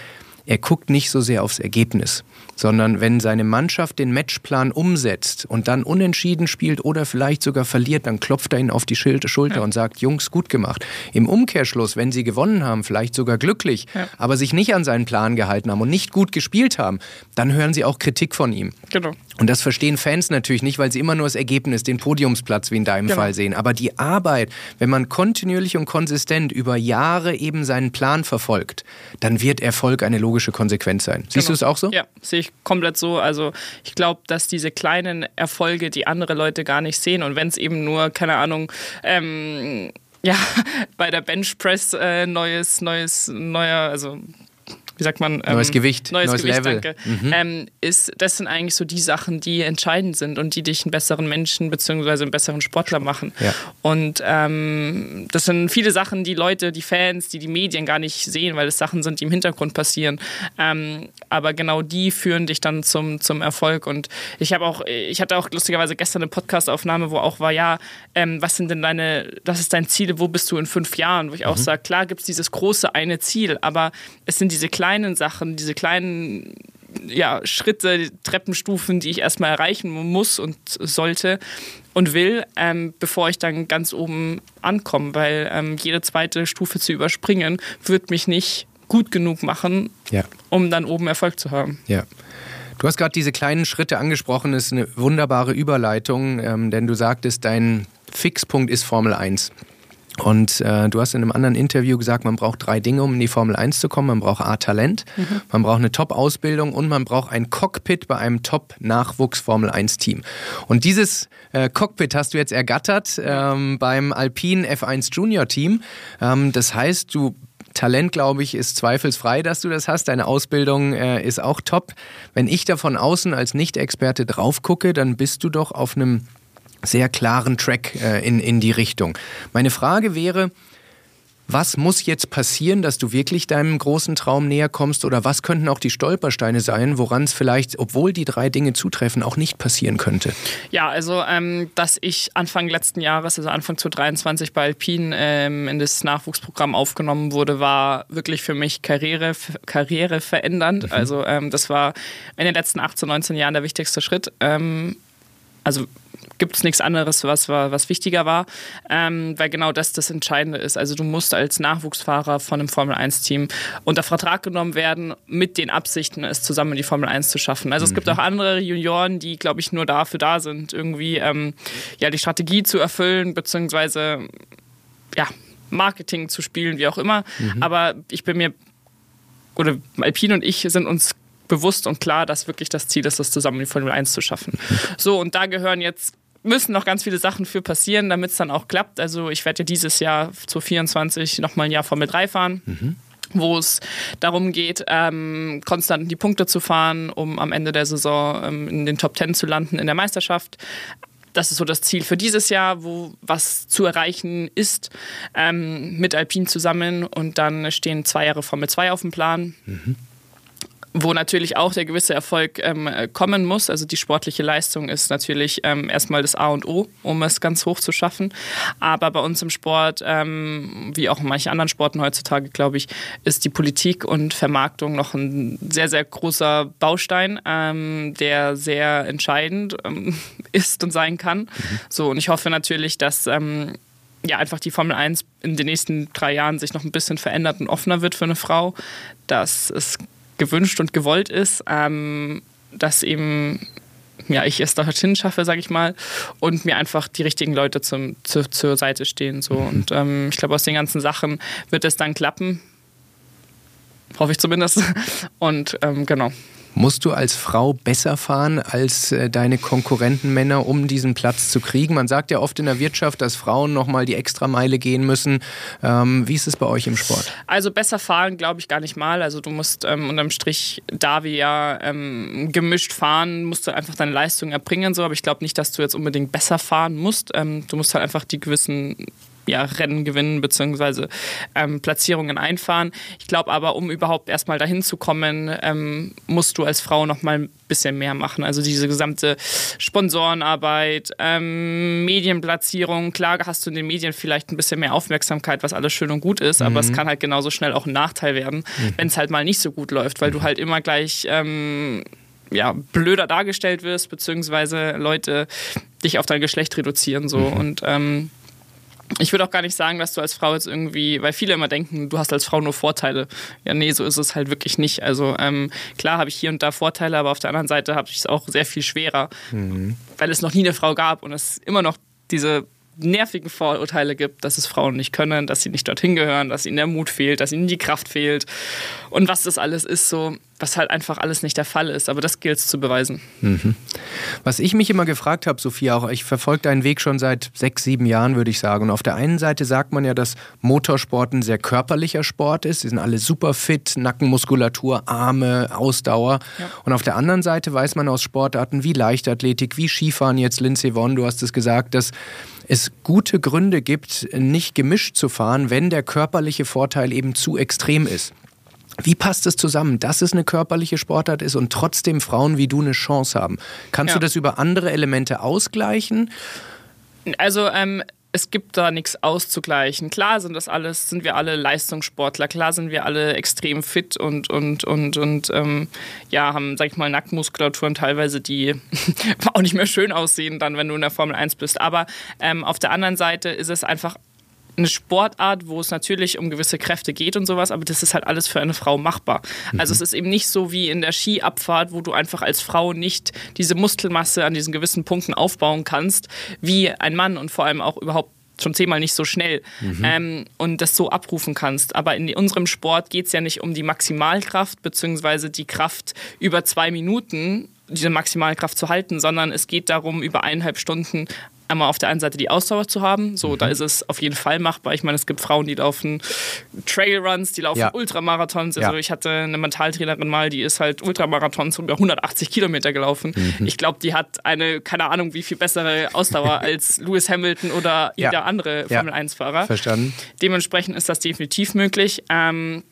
Speaker 1: er guckt nicht so sehr aufs Ergebnis, sondern wenn seine Mannschaft den Matchplan umsetzt und dann unentschieden spielt oder vielleicht sogar verliert, dann klopft er ihn auf die Schulter ja. und sagt, Jungs, gut gemacht. Im Umkehrschluss, wenn sie gewonnen haben, vielleicht sogar glücklich, ja. aber sich nicht an seinen Plan gehalten haben und nicht gut gespielt haben, dann hören sie auch Kritik von ihm. Genau. Und das verstehen Fans natürlich nicht, weil sie immer nur das Ergebnis, den Podiumsplatz wie in deinem genau. Fall sehen. Aber die Arbeit, wenn man kontinuierlich und konsistent über Jahre eben seinen Plan verfolgt, dann wird Erfolg eine logische Konsequenz sein. Siehst genau. du es auch so?
Speaker 2: Ja, sehe ich komplett so. Also ich glaube, dass diese kleinen Erfolge, die andere Leute gar nicht sehen und wenn es eben nur, keine Ahnung, ähm, ja, bei der Benchpress äh, neues, neues, neuer, also wie sagt man?
Speaker 1: Ähm, neues Gewicht,
Speaker 2: neues, neues Gewicht, Level. Danke. Mhm. Ähm, ist, das sind eigentlich so die Sachen, die entscheidend sind und die dich einen besseren Menschen bzw. einen besseren Sportler machen. Ja. Und ähm, das sind viele Sachen, die Leute, die Fans, die die Medien gar nicht sehen, weil es Sachen sind, die im Hintergrund passieren. Ähm, aber genau die führen dich dann zum, zum Erfolg. Und ich habe auch, ich hatte auch lustigerweise gestern eine Podcastaufnahme, wo auch war, ja, ähm, was sind denn deine, was ist dein Ziel, wo bist du in fünf Jahren? Wo ich auch mhm. sage, klar gibt es dieses große eine Ziel, aber es sind diese kleinen kleinen Sachen, diese kleinen ja, Schritte, Treppenstufen, die ich erstmal erreichen muss und sollte und will, ähm, bevor ich dann ganz oben ankomme. Weil ähm, jede zweite Stufe zu überspringen, wird mich nicht gut genug machen, ja. um dann oben Erfolg zu haben.
Speaker 1: Ja. Du hast gerade diese kleinen Schritte angesprochen, das ist eine wunderbare Überleitung, ähm, denn du sagtest, dein Fixpunkt ist Formel 1. Und äh, du hast in einem anderen Interview gesagt, man braucht drei Dinge, um in die Formel 1 zu kommen. Man braucht A, Talent, mhm. man braucht eine Top-Ausbildung und man braucht ein Cockpit bei einem Top-Nachwuchs-Formel 1-Team. Und dieses äh, Cockpit hast du jetzt ergattert ähm, beim Alpine F1 Junior Team. Ähm, das heißt, du Talent, glaube ich, ist zweifelsfrei, dass du das hast. Deine Ausbildung äh, ist auch top. Wenn ich da von außen als Nicht-Experte drauf gucke, dann bist du doch auf einem sehr klaren Track äh, in, in die Richtung. Meine Frage wäre, was muss jetzt passieren, dass du wirklich deinem großen Traum näher kommst? Oder was könnten auch die Stolpersteine sein, woran es vielleicht, obwohl die drei Dinge zutreffen, auch nicht passieren könnte?
Speaker 2: Ja, also, ähm, dass ich Anfang letzten Jahres, also Anfang 2023 bei Alpine ähm, in das Nachwuchsprogramm aufgenommen wurde, war wirklich für mich Karriere, Karriere verändernd. Mhm. Also, ähm, das war in den letzten 18, 19 Jahren der wichtigste Schritt. Also gibt es nichts anderes, was, was wichtiger war, ähm, weil genau das das Entscheidende ist. Also du musst als Nachwuchsfahrer von einem Formel-1-Team unter Vertrag genommen werden, mit den Absichten, es zusammen in die Formel 1 zu schaffen. Also mhm. es gibt mhm. auch andere Junioren, die, glaube ich, nur dafür da sind, irgendwie ähm, ja, die Strategie zu erfüllen, beziehungsweise ja, Marketing zu spielen, wie auch immer. Mhm. Aber ich bin mir, oder Alpine und ich sind uns bewusst und klar, dass wirklich das Ziel ist, das zusammen in die Formel 1 zu schaffen. So, und da gehören jetzt müssen noch ganz viele Sachen für passieren, damit es dann auch klappt. Also ich werde ja dieses Jahr zu 24 nochmal ein Jahr Formel 3 fahren. Mhm wo es darum geht, ähm, konstant die Punkte zu fahren, um am Ende der Saison ähm, in den Top 10 zu landen in der Meisterschaft. Das ist so das Ziel für dieses Jahr, wo was zu erreichen ist ähm, mit Alpine zusammen. Und dann stehen zwei Jahre Formel 2 auf dem Plan. Mhm wo natürlich auch der gewisse Erfolg ähm, kommen muss. Also die sportliche Leistung ist natürlich ähm, erstmal das A und O, um es ganz hoch zu schaffen. Aber bei uns im Sport, ähm, wie auch in manchen anderen Sporten heutzutage, glaube ich, ist die Politik und Vermarktung noch ein sehr, sehr großer Baustein, ähm, der sehr entscheidend ähm, ist und sein kann. Mhm. So, und ich hoffe natürlich, dass ähm, ja, einfach die Formel 1 in den nächsten drei Jahren sich noch ein bisschen verändert und offener wird für eine Frau, dass es gewünscht und gewollt ist, ähm, dass eben ja, ich es dorthin schaffe, sage ich mal, und mir einfach die richtigen Leute zum, zu, zur Seite stehen. So. Mhm. Und ähm, ich glaube, aus den ganzen Sachen wird es dann klappen. Hoffe ich zumindest. Und ähm, genau.
Speaker 1: Musst du als Frau besser fahren als äh, deine Konkurrenten Männer, um diesen Platz zu kriegen? Man sagt ja oft in der Wirtschaft, dass Frauen nochmal die Extrameile gehen müssen. Ähm, wie ist es bei euch im Sport?
Speaker 2: Also besser fahren glaube ich gar nicht mal. Also du musst ähm, unterm Strich, da wir ja ähm, gemischt fahren, musst du einfach deine Leistung erbringen. So. Aber ich glaube nicht, dass du jetzt unbedingt besser fahren musst. Ähm, du musst halt einfach die gewissen ja, Rennen gewinnen bzw. Ähm, Platzierungen einfahren. Ich glaube aber, um überhaupt erstmal dahin zu kommen, ähm, musst du als Frau noch mal ein bisschen mehr machen. Also diese gesamte Sponsorenarbeit, ähm, Medienplatzierung. Klar hast du in den Medien vielleicht ein bisschen mehr Aufmerksamkeit, was alles schön und gut ist, mhm. aber es mhm. kann halt genauso schnell auch ein Nachteil werden, mhm. wenn es halt mal nicht so gut läuft, weil du halt immer gleich ähm, ja, blöder dargestellt wirst, beziehungsweise Leute dich auf dein Geschlecht reduzieren. So. Mhm. Und ähm, ich würde auch gar nicht sagen, dass du als Frau jetzt irgendwie, weil viele immer denken, du hast als Frau nur Vorteile. Ja, nee, so ist es halt wirklich nicht. Also ähm, klar habe ich hier und da Vorteile, aber auf der anderen Seite habe ich es auch sehr viel schwerer, mhm. weil es noch nie eine Frau gab und es immer noch diese nervigen Vorurteile gibt, dass es Frauen nicht können, dass sie nicht dorthin gehören, dass ihnen der Mut fehlt, dass ihnen die Kraft fehlt und was das alles ist, so was halt einfach alles nicht der Fall ist. Aber das gilt es zu beweisen. Mhm.
Speaker 1: Was ich mich immer gefragt habe, Sophia, auch ich verfolge deinen Weg schon seit sechs, sieben Jahren, würde ich sagen. Und auf der einen Seite sagt man ja, dass Motorsport ein sehr körperlicher Sport ist. Sie sind alle super fit, Nackenmuskulatur, Arme, Ausdauer. Ja. Und auf der anderen Seite weiß man aus Sportarten wie Leichtathletik, wie Skifahren, jetzt Lindsey Vonn, du hast es gesagt, dass es gute Gründe gibt, nicht gemischt zu fahren, wenn der körperliche Vorteil eben zu extrem ist. Wie passt es zusammen, dass es eine körperliche Sportart ist und trotzdem Frauen wie du eine Chance haben? Kannst ja. du das über andere Elemente ausgleichen?
Speaker 2: Also ähm, es gibt da nichts auszugleichen. Klar sind das alles, sind wir alle Leistungssportler, klar sind wir alle extrem fit und, und, und, und ähm, ja, haben, sag ich mal, Nackenmuskulaturen teilweise, die auch nicht mehr schön aussehen, dann, wenn du in der Formel 1 bist. Aber ähm, auf der anderen Seite ist es einfach eine Sportart, wo es natürlich um gewisse Kräfte geht und sowas, aber das ist halt alles für eine Frau machbar. Mhm. Also es ist eben nicht so wie in der Skiabfahrt, wo du einfach als Frau nicht diese Muskelmasse an diesen gewissen Punkten aufbauen kannst, wie ein Mann und vor allem auch überhaupt schon zehnmal nicht so schnell mhm. ähm, und das so abrufen kannst. Aber in unserem Sport geht es ja nicht um die Maximalkraft beziehungsweise die Kraft über zwei Minuten, diese Maximalkraft zu halten, sondern es geht darum, über eineinhalb Stunden einmal auf der einen Seite die Ausdauer zu haben. So, mhm. da ist es auf jeden Fall machbar. Ich meine, es gibt Frauen, die laufen Trailruns, die laufen ja. Ultramarathons. Also ja. ich hatte eine Mentaltrainerin mal, die ist halt Ultramarathons über 180 Kilometer gelaufen. Mhm. Ich glaube, die hat eine, keine Ahnung, wie viel bessere Ausdauer als Lewis Hamilton oder jeder ja. andere Formel-1-Fahrer.
Speaker 1: Verstanden.
Speaker 2: Dementsprechend ist das definitiv möglich. Ähm,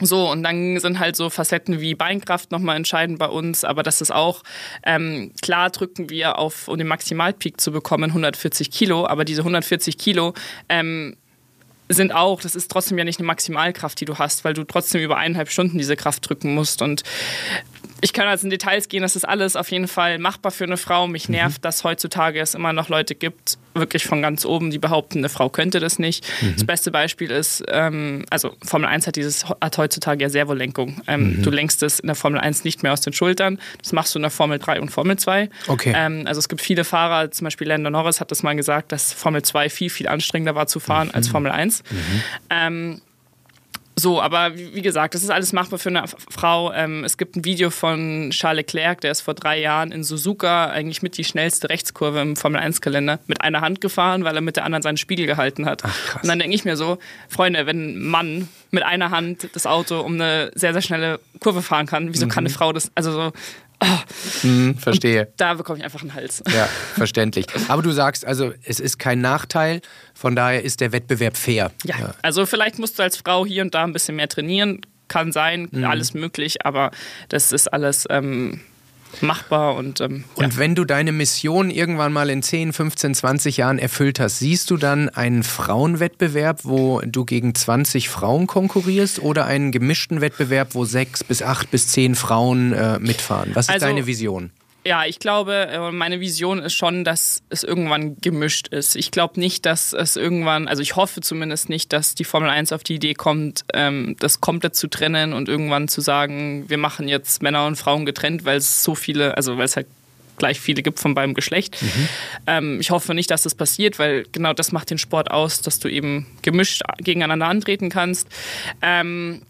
Speaker 2: so, und dann sind halt so Facetten wie Beinkraft nochmal entscheidend bei uns, aber das ist auch, ähm, klar drücken wir auf, um den Maximalpeak zu bekommen, 140 Kilo, aber diese 140 Kilo ähm, sind auch, das ist trotzdem ja nicht eine Maximalkraft, die du hast, weil du trotzdem über eineinhalb Stunden diese Kraft drücken musst. Und ich kann jetzt in Details gehen, das ist alles auf jeden Fall machbar für eine Frau. Mich mhm. nervt, mhm. dass heutzutage es immer noch Leute gibt, wirklich von ganz oben, die behaupten, eine Frau könnte das nicht. Mhm. Das beste Beispiel ist, ähm, also Formel 1 hat, dieses, hat heutzutage ja Servolenkung. Ähm, mhm. Du lenkst es in der Formel 1 nicht mehr aus den Schultern. Das machst du in der Formel 3 und Formel 2.
Speaker 1: Okay.
Speaker 2: Ähm, also es gibt viele Fahrer, zum Beispiel Landon Norris hat das mal gesagt, dass Formel 2 viel, viel anstrengender war zu fahren als mhm. Formel 1. So, aber wie gesagt, das ist alles machbar für eine Frau. Ähm, es gibt ein Video von Charles Leclerc, der ist vor drei Jahren in Suzuka eigentlich mit die schnellste Rechtskurve im Formel-1-Kalender mit einer Hand gefahren, weil er mit der anderen seinen Spiegel gehalten hat. Ach, und dann denke ich mir so, Freunde, wenn ein Mann mit einer Hand das Auto um eine sehr, sehr schnelle Kurve fahren kann, wieso mhm. kann eine Frau das? Also so,
Speaker 1: Oh. Hm, verstehe.
Speaker 2: Und da bekomme ich einfach einen Hals.
Speaker 1: Ja, verständlich. Aber du sagst also, es ist kein Nachteil, von daher ist der Wettbewerb fair.
Speaker 2: Ja, ja. also vielleicht musst du als Frau hier und da ein bisschen mehr trainieren, kann sein, mhm. alles möglich, aber das ist alles. Ähm, machbar und ähm,
Speaker 1: Und ja. wenn du deine Mission irgendwann mal in 10, 15, 20 Jahren erfüllt hast, siehst du dann einen Frauenwettbewerb, wo du gegen 20 Frauen konkurrierst oder einen gemischten Wettbewerb, wo sechs bis acht bis zehn Frauen äh, mitfahren? Was ist also, deine Vision?
Speaker 2: Ja, ich glaube, äh, meine Vision ist schon, dass es irgendwann gemischt ist. Ich glaube nicht, dass es irgendwann, also ich hoffe zumindest nicht, dass die Formel 1 auf die Idee kommt, ähm, das komplett zu trennen und irgendwann zu sagen, wir machen jetzt Männer und Frauen getrennt, weil es so viele, also weil es halt gleich viele gibt von beim Geschlecht. Mhm. Ähm, ich hoffe nicht, dass das passiert, weil genau das macht den Sport aus, dass du eben gemischt gegeneinander antreten kannst. Ähm,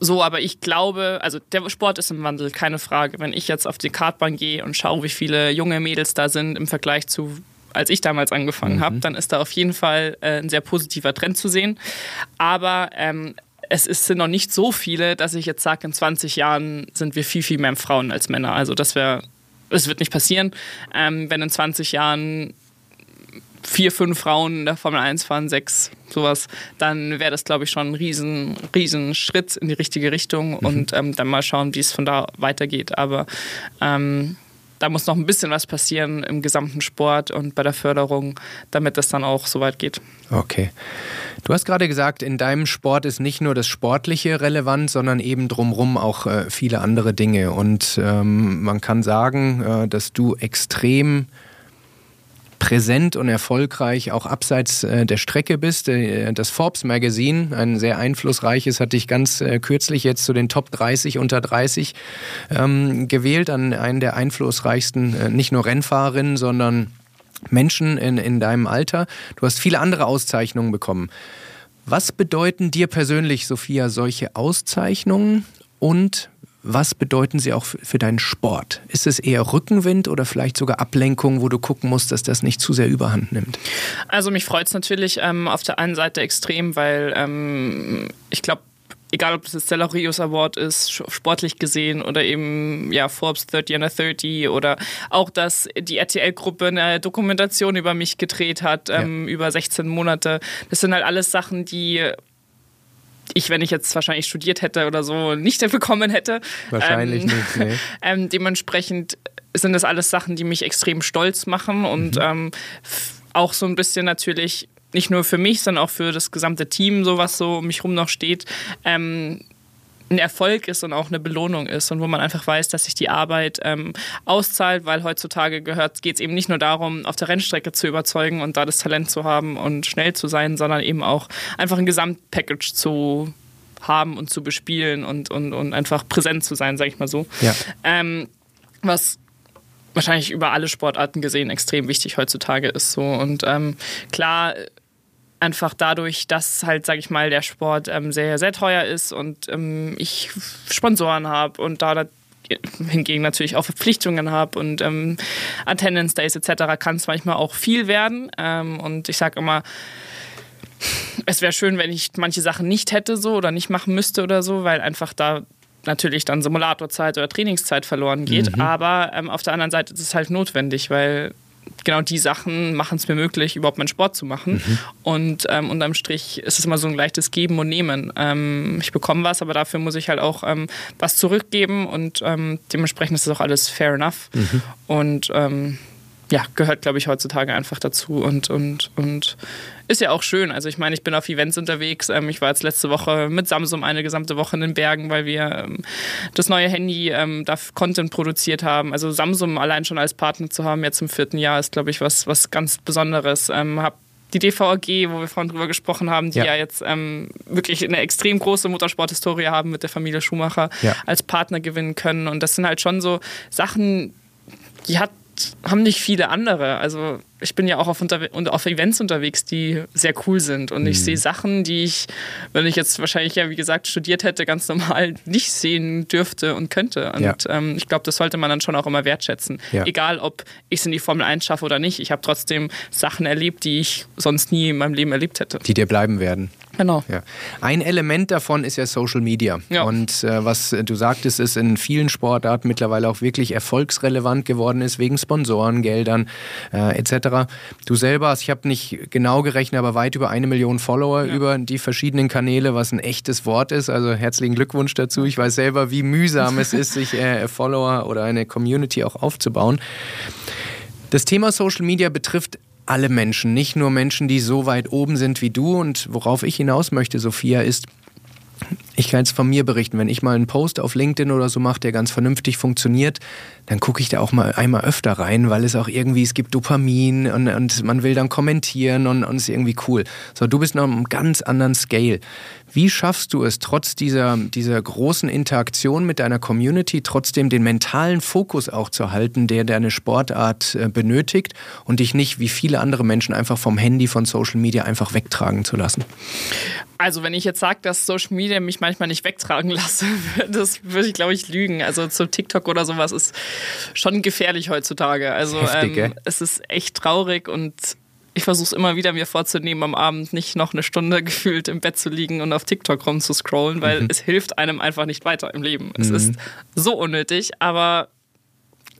Speaker 2: so, aber ich glaube, also der Sport ist im Wandel, keine Frage. Wenn ich jetzt auf die Kartbahn gehe und schaue, wie viele junge Mädels da sind im Vergleich zu als ich damals angefangen mhm. habe, dann ist da auf jeden Fall äh, ein sehr positiver Trend zu sehen. Aber ähm, es ist, sind noch nicht so viele, dass ich jetzt sage, in 20 Jahren sind wir viel, viel mehr Frauen als Männer. Also das wäre, es wird nicht passieren. Ähm, wenn in 20 Jahren vier, fünf Frauen in der Formel 1 fahren, sechs, sowas, dann wäre das, glaube ich, schon ein riesen, riesen Schritt in die richtige Richtung mhm. und ähm, dann mal schauen, wie es von da weitergeht. Aber ähm, da muss noch ein bisschen was passieren im gesamten Sport und bei der Förderung, damit das dann auch so weit geht.
Speaker 1: Okay. Du hast gerade gesagt, in deinem Sport ist nicht nur das Sportliche relevant, sondern eben drumherum auch äh, viele andere Dinge. Und ähm, man kann sagen, äh, dass du extrem präsent und erfolgreich auch abseits äh, der Strecke bist. Äh, das Forbes Magazine, ein sehr einflussreiches, hat dich ganz äh, kürzlich jetzt zu den Top 30 unter 30 ähm, gewählt, an einen der einflussreichsten, nicht nur Rennfahrerinnen, sondern Menschen in, in deinem Alter. Du hast viele andere Auszeichnungen bekommen. Was bedeuten dir persönlich, Sophia, solche Auszeichnungen und was bedeuten sie auch für deinen Sport? Ist es eher Rückenwind oder vielleicht sogar Ablenkung, wo du gucken musst, dass das nicht zu sehr überhand nimmt?
Speaker 2: Also mich freut es natürlich ähm, auf der einen Seite extrem, weil ähm, ich glaube, egal ob es das Rios Award ist, sportlich gesehen, oder eben ja, Forbes 30 under 30 oder auch, dass die RTL-Gruppe eine Dokumentation über mich gedreht hat, ähm, ja. über 16 Monate. Das sind halt alles Sachen, die ich, wenn ich jetzt wahrscheinlich studiert hätte oder so, nicht bekommen hätte.
Speaker 1: Wahrscheinlich ähm, nicht, nee.
Speaker 2: ähm, dementsprechend sind das alles Sachen, die mich extrem stolz machen und mhm. ähm, auch so ein bisschen natürlich nicht nur für mich, sondern auch für das gesamte Team, so was so um mich rum noch steht, ähm, ein Erfolg ist und auch eine Belohnung ist und wo man einfach weiß, dass sich die Arbeit ähm, auszahlt, weil heutzutage gehört, geht es eben nicht nur darum, auf der Rennstrecke zu überzeugen und da das Talent zu haben und schnell zu sein, sondern eben auch einfach ein Gesamtpackage zu haben und zu bespielen und, und, und einfach präsent zu sein, sage ich mal so. Ja. Ähm, was wahrscheinlich über alle Sportarten gesehen extrem wichtig heutzutage ist so und ähm, klar einfach dadurch, dass halt, sage ich mal, der Sport ähm, sehr, sehr teuer ist und ähm, ich Sponsoren habe und da hingegen natürlich auch Verpflichtungen habe und ähm, Attendance Days etc. kann es manchmal auch viel werden. Ähm, und ich sage immer, es wäre schön, wenn ich manche Sachen nicht hätte so oder nicht machen müsste oder so, weil einfach da natürlich dann Simulatorzeit oder Trainingszeit verloren geht. Mhm. Aber ähm, auf der anderen Seite ist es halt notwendig, weil genau die Sachen machen es mir möglich, überhaupt meinen Sport zu machen. Mhm. Und ähm, unterm Strich ist es immer so ein leichtes Geben und Nehmen. Ähm, ich bekomme was, aber dafür muss ich halt auch ähm, was zurückgeben und ähm, dementsprechend ist das auch alles fair enough. Mhm. Und ähm, ja, gehört, glaube ich, heutzutage einfach dazu und, und, und ist ja auch schön. Also ich meine, ich bin auf Events unterwegs. Ähm, ich war jetzt letzte Woche mit Samsung eine gesamte Woche in den Bergen, weil wir ähm, das neue Handy ähm, da Content produziert haben. Also Samsung allein schon als Partner zu haben, jetzt im vierten Jahr, ist, glaube ich, was, was ganz Besonderes. Ähm, hab die DVAG, wo wir vorhin drüber gesprochen haben, die ja, ja jetzt ähm, wirklich eine extrem große Motorsporthistorie haben mit der Familie Schumacher, ja. als Partner gewinnen können. Und das sind halt schon so Sachen, die hat haben nicht viele andere. Also ich bin ja auch auf, unter auf Events unterwegs, die sehr cool sind. Und ich mhm. sehe Sachen, die ich, wenn ich jetzt wahrscheinlich ja, wie gesagt, studiert hätte, ganz normal nicht sehen dürfte und könnte. Und ja. ähm, ich glaube, das sollte man dann schon auch immer wertschätzen. Ja. Egal, ob ich es in die Formel 1 schaffe oder nicht. Ich habe trotzdem Sachen erlebt, die ich sonst nie in meinem Leben erlebt hätte.
Speaker 1: Die dir bleiben werden.
Speaker 2: Genau.
Speaker 1: Ja. Ein Element davon ist ja Social Media. Ja. Und äh, was du sagtest, ist in vielen Sportarten mittlerweile auch wirklich erfolgsrelevant geworden ist, wegen Sponsorengeldern äh, etc. Du selber hast, ich habe nicht genau gerechnet, aber weit über eine Million Follower ja. über die verschiedenen Kanäle, was ein echtes Wort ist. Also herzlichen Glückwunsch dazu. Ich weiß selber, wie mühsam es ist, sich äh, Follower oder eine Community auch aufzubauen. Das Thema Social Media betrifft alle Menschen, nicht nur Menschen, die so weit oben sind wie du. Und worauf ich hinaus möchte, Sophia, ist, ich kann jetzt von mir berichten, wenn ich mal einen Post auf LinkedIn oder so mache, der ganz vernünftig funktioniert, dann gucke ich da auch mal einmal öfter rein, weil es auch irgendwie, es gibt Dopamin und, und man will dann kommentieren und, es ist irgendwie cool. So, du bist noch einem ganz anderen Scale. Wie schaffst du es, trotz dieser, dieser großen Interaktion mit deiner Community, trotzdem den mentalen Fokus auch zu halten, der deine Sportart äh, benötigt und dich nicht wie viele andere Menschen einfach vom Handy, von Social Media einfach wegtragen zu lassen?
Speaker 2: Also wenn ich jetzt sage, dass Social Media mich manchmal nicht wegtragen lasse, das würde ich, glaube ich, lügen. Also zu TikTok oder sowas ist schon gefährlich heutzutage. Also Heftig, ähm, es ist echt traurig und ich versuche es immer wieder mir vorzunehmen, am Abend nicht noch eine Stunde gefühlt im Bett zu liegen und auf TikTok rumzuscrollen, weil mhm. es hilft einem einfach nicht weiter im Leben. Es mhm. ist so unnötig, aber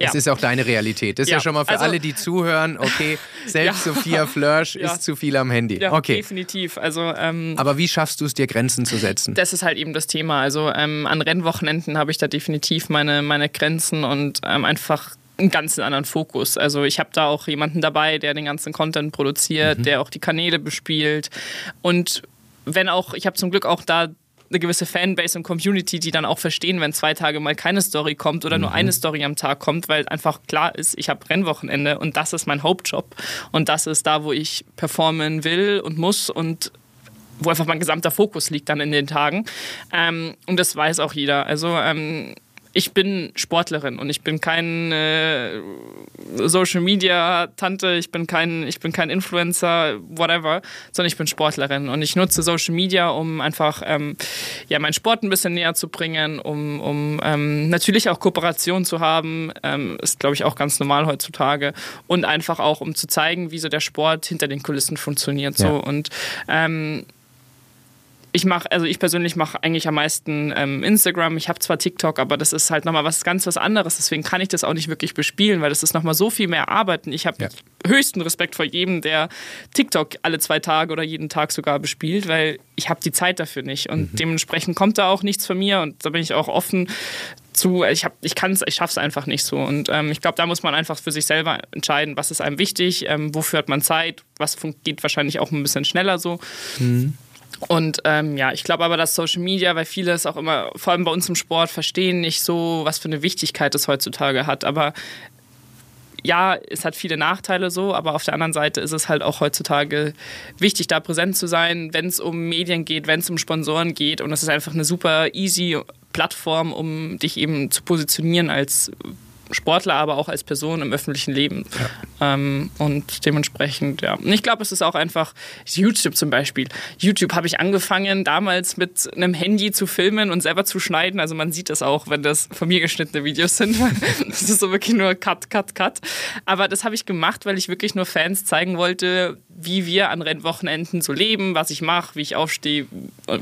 Speaker 1: ja. Es ist auch deine Realität. Das ist ja, ja schon mal für also, alle, die zuhören, okay, selbst ja. Sophia Flörsch ist zu viel am Handy.
Speaker 2: Ja,
Speaker 1: okay.
Speaker 2: definitiv. Also, ähm,
Speaker 1: Aber wie schaffst du es dir, Grenzen zu setzen?
Speaker 2: Das ist halt eben das Thema. Also ähm, an Rennwochenenden habe ich da definitiv meine, meine Grenzen und ähm, einfach einen ganz anderen Fokus. Also ich habe da auch jemanden dabei, der den ganzen Content produziert, mhm. der auch die Kanäle bespielt und wenn auch, ich habe zum Glück auch da eine gewisse Fanbase und Community, die dann auch verstehen, wenn zwei Tage mal keine Story kommt oder mhm. nur eine Story am Tag kommt, weil einfach klar ist, ich habe Rennwochenende und das ist mein Hauptjob und das ist da, wo ich performen will und muss und wo einfach mein gesamter Fokus liegt dann in den Tagen. Ähm, und das weiß auch jeder. Also ähm, ich bin Sportlerin und ich bin kein äh, Social Media Tante, ich bin kein ich bin kein Influencer, whatever, sondern ich bin Sportlerin und ich nutze Social Media, um einfach ähm, ja meinen Sport ein bisschen näher zu bringen, um, um ähm, natürlich auch Kooperation zu haben, ähm, ist glaube ich auch ganz normal heutzutage und einfach auch um zu zeigen, wie so der Sport hinter den Kulissen funktioniert so und ähm, ich mache, also ich persönlich mache eigentlich am meisten ähm, Instagram. Ich habe zwar TikTok, aber das ist halt nochmal was ganz was anderes. Deswegen kann ich das auch nicht wirklich bespielen, weil das ist nochmal so viel mehr Arbeit. Und ich habe ja. höchsten Respekt vor jedem, der TikTok alle zwei Tage oder jeden Tag sogar bespielt, weil ich habe die Zeit dafür nicht. Und mhm. dementsprechend kommt da auch nichts von mir. Und da bin ich auch offen zu, ich, hab, ich kann es, ich schaffe es einfach nicht so. Und ähm, ich glaube, da muss man einfach für sich selber entscheiden, was ist einem wichtig, ähm, wofür hat man Zeit, was geht wahrscheinlich auch ein bisschen schneller so. Mhm. Und ähm, ja, ich glaube aber, dass Social Media, weil viele es auch immer, vor allem bei uns im Sport, verstehen nicht so, was für eine Wichtigkeit es heutzutage hat. Aber ja, es hat viele Nachteile so, aber auf der anderen Seite ist es halt auch heutzutage wichtig, da präsent zu sein, wenn es um Medien geht, wenn es um Sponsoren geht. Und es ist einfach eine super easy Plattform, um dich eben zu positionieren als Sportler, aber auch als Person im öffentlichen Leben. Ja. Ähm, und dementsprechend, ja. Und ich glaube, es ist auch einfach YouTube zum Beispiel. YouTube habe ich angefangen, damals mit einem Handy zu filmen und selber zu schneiden. Also man sieht das auch, wenn das von mir geschnittene Videos sind. das ist so wirklich nur Cut, Cut, Cut. Aber das habe ich gemacht, weil ich wirklich nur Fans zeigen wollte, wie wir an Rennwochenenden so leben, was ich mache, wie ich aufstehe,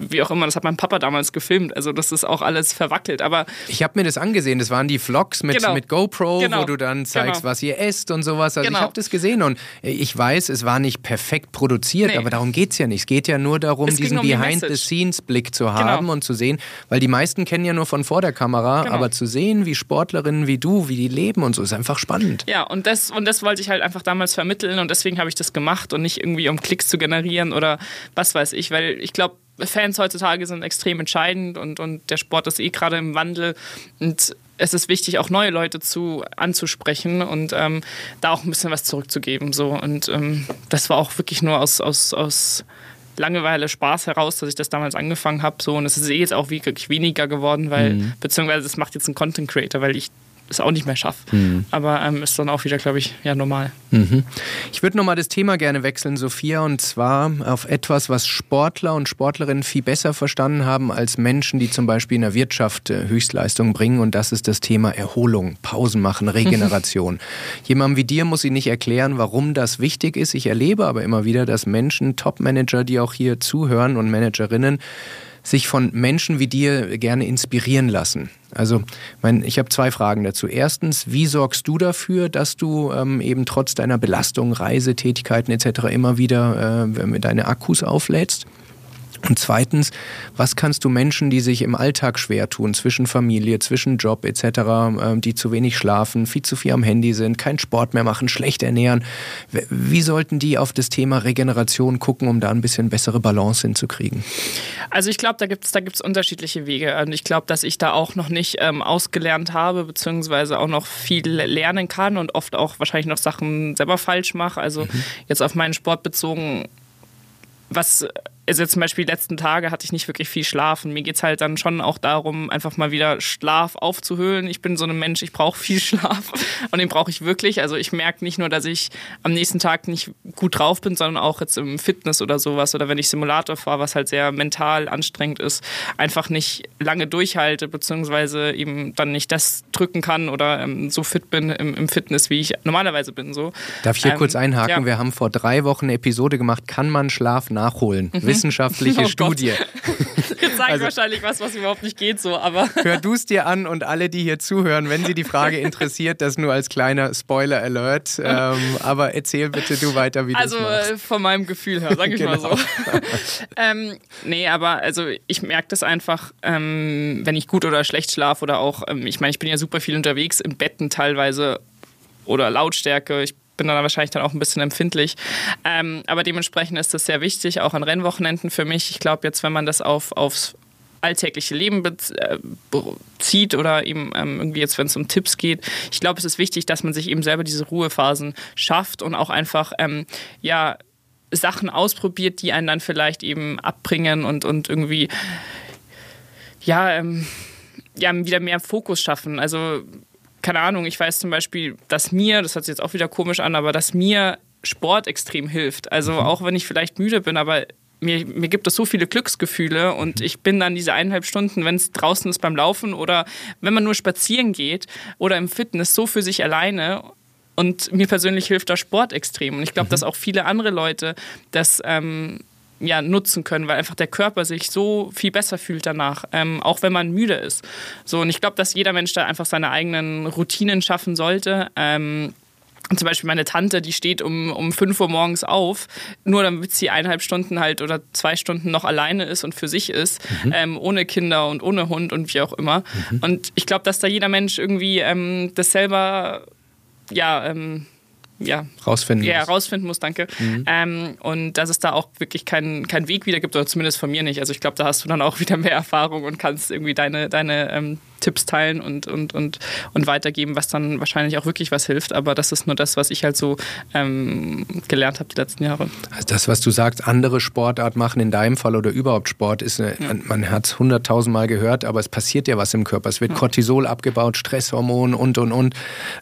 Speaker 2: wie auch immer. Das hat mein Papa damals gefilmt. Also das ist auch alles verwackelt. Aber
Speaker 1: ich habe mir das angesehen. Das waren die Vlogs mit, genau. mit GoPro, genau. wo du dann zeigst, genau. was ihr esst und sowas. Also genau. ich habe das gesehen und ich weiß, es war nicht perfekt produziert, nee. aber darum geht es ja nicht. Es geht ja nur darum, es diesen um Behind-the-Scenes-Blick zu genau. haben und zu sehen, weil die meisten kennen ja nur von vor der Kamera, genau. aber zu sehen, wie Sportlerinnen wie du, wie die leben und so, ist einfach spannend.
Speaker 2: Ja, und das, und das wollte ich halt einfach damals vermitteln und deswegen habe ich das gemacht und nicht irgendwie um Klicks zu generieren oder was weiß ich, weil ich glaube, Fans heutzutage sind extrem entscheidend und, und der Sport ist eh gerade im Wandel und es ist wichtig, auch neue Leute zu anzusprechen und ähm, da auch ein bisschen was zurückzugeben. So. Und ähm, das war auch wirklich nur aus, aus, aus Langeweile, Spaß heraus, dass ich das damals angefangen habe. So. Und es ist eh jetzt auch wirklich weniger geworden, weil, mhm. beziehungsweise es macht jetzt ein Content Creator, weil ich es auch nicht mehr schaffe. Mhm. Aber ähm, ist dann auch wieder, glaube ich, ja normal.
Speaker 1: Mhm. Ich würde nochmal das Thema gerne wechseln, Sophia, und zwar auf etwas, was Sportler und Sportlerinnen viel besser verstanden haben als Menschen, die zum Beispiel in der Wirtschaft äh, Höchstleistung bringen. Und das ist das Thema Erholung, Pausen machen, Regeneration. Jemandem wie dir muss ich nicht erklären, warum das wichtig ist. Ich erlebe aber immer wieder, dass Menschen, Top-Manager, die auch hier zuhören und Managerinnen, sich von Menschen wie dir gerne inspirieren lassen. Also, mein, ich habe zwei Fragen dazu. Erstens, wie sorgst du dafür, dass du ähm, eben trotz deiner Belastung, Reisetätigkeiten etc. immer wieder äh, deine Akkus auflädst? Und zweitens, was kannst du Menschen, die sich im Alltag schwer tun, zwischen Familie, zwischen Job etc., ähm, die zu wenig schlafen, viel zu viel am Handy sind, keinen Sport mehr machen, schlecht ernähren, wie sollten die auf das Thema Regeneration gucken, um da ein bisschen bessere Balance hinzukriegen?
Speaker 2: Also ich glaube, da gibt es da gibt's unterschiedliche Wege. Und ich glaube, dass ich da auch noch nicht ähm, ausgelernt habe, beziehungsweise auch noch viel lernen kann und oft auch wahrscheinlich noch Sachen selber falsch mache. Also mhm. jetzt auf meinen Sport bezogen, was also zum Beispiel die letzten Tage hatte ich nicht wirklich viel Schlaf und mir geht es halt dann schon auch darum, einfach mal wieder Schlaf aufzuhöhlen. Ich bin so ein Mensch, ich brauche viel Schlaf und den brauche ich wirklich. Also ich merke nicht nur, dass ich am nächsten Tag nicht gut drauf bin, sondern auch jetzt im Fitness oder sowas oder wenn ich Simulator fahre, was halt sehr mental anstrengend ist, einfach nicht lange durchhalte, beziehungsweise eben dann nicht das drücken kann oder ähm, so fit bin im, im, Fitness, wie ich normalerweise bin. So.
Speaker 1: Darf ich hier ähm, kurz einhaken? Ja. Wir haben vor drei Wochen eine Episode gemacht, kann man Schlaf nachholen? Mhm wissenschaftliche oh Studie.
Speaker 2: Jetzt sage also, wahrscheinlich was, was überhaupt nicht geht so, aber.
Speaker 1: Hör du es dir an und alle, die hier zuhören, wenn sie die Frage interessiert, das nur als kleiner Spoiler-Alert. Ähm, aber erzähl bitte du weiter, wie du
Speaker 2: Also
Speaker 1: äh,
Speaker 2: von meinem Gefühl her, sag ich genau. mal so. ähm, nee, aber also ich merke das einfach, ähm, wenn ich gut oder schlecht schlafe oder auch, ähm, ich meine, ich bin ja super viel unterwegs im Betten teilweise oder Lautstärke. Ich bin dann wahrscheinlich dann auch ein bisschen empfindlich. Ähm, aber dementsprechend ist das sehr wichtig, auch an Rennwochenenden für mich. Ich glaube jetzt, wenn man das auf, aufs alltägliche Leben bezieht äh, oder eben ähm, irgendwie jetzt, wenn es um Tipps geht. Ich glaube, es ist wichtig, dass man sich eben selber diese Ruhephasen schafft und auch einfach, ähm, ja, Sachen ausprobiert, die einen dann vielleicht eben abbringen und, und irgendwie, ja, ähm, ja, wieder mehr Fokus schaffen. Also keine Ahnung, ich weiß zum Beispiel, dass mir, das hört sich jetzt auch wieder komisch an, aber dass mir Sport extrem hilft. Also mhm. auch wenn ich vielleicht müde bin, aber mir, mir gibt es so viele Glücksgefühle und ich bin dann diese eineinhalb Stunden, wenn es draußen ist beim Laufen oder wenn man nur spazieren geht oder im Fitness, so für sich alleine. Und mir persönlich hilft da Sport extrem. Und ich glaube, mhm. dass auch viele andere Leute das ähm, ja, nutzen können, weil einfach der Körper sich so viel besser fühlt danach, ähm, auch wenn man müde ist. So, und ich glaube, dass jeder Mensch da einfach seine eigenen Routinen schaffen sollte. Ähm, zum Beispiel meine Tante, die steht um, um 5 Uhr morgens auf, nur damit sie eineinhalb Stunden halt oder zwei Stunden noch alleine ist und für sich ist, mhm. ähm, ohne Kinder und ohne Hund und wie auch immer. Mhm. Und ich glaube, dass da jeder Mensch irgendwie ähm, das selber ja, ähm, ja,
Speaker 1: rausfinden
Speaker 2: ja, muss. rausfinden muss, danke. Mhm. Ähm, und dass es da auch wirklich keinen kein Weg wieder gibt, oder zumindest von mir nicht. Also ich glaube, da hast du dann auch wieder mehr Erfahrung und kannst irgendwie deine, deine ähm, Tipps teilen und, und, und, und weitergeben, was dann wahrscheinlich auch wirklich was hilft. Aber das ist nur das, was ich halt so ähm, gelernt habe die letzten Jahre.
Speaker 1: Also das, was du sagst, andere Sportart machen in deinem Fall oder überhaupt Sport, ist eine, ja. man hat es hunderttausendmal gehört, aber es passiert ja was im Körper. Es wird ja. Cortisol abgebaut, Stresshormon und und und.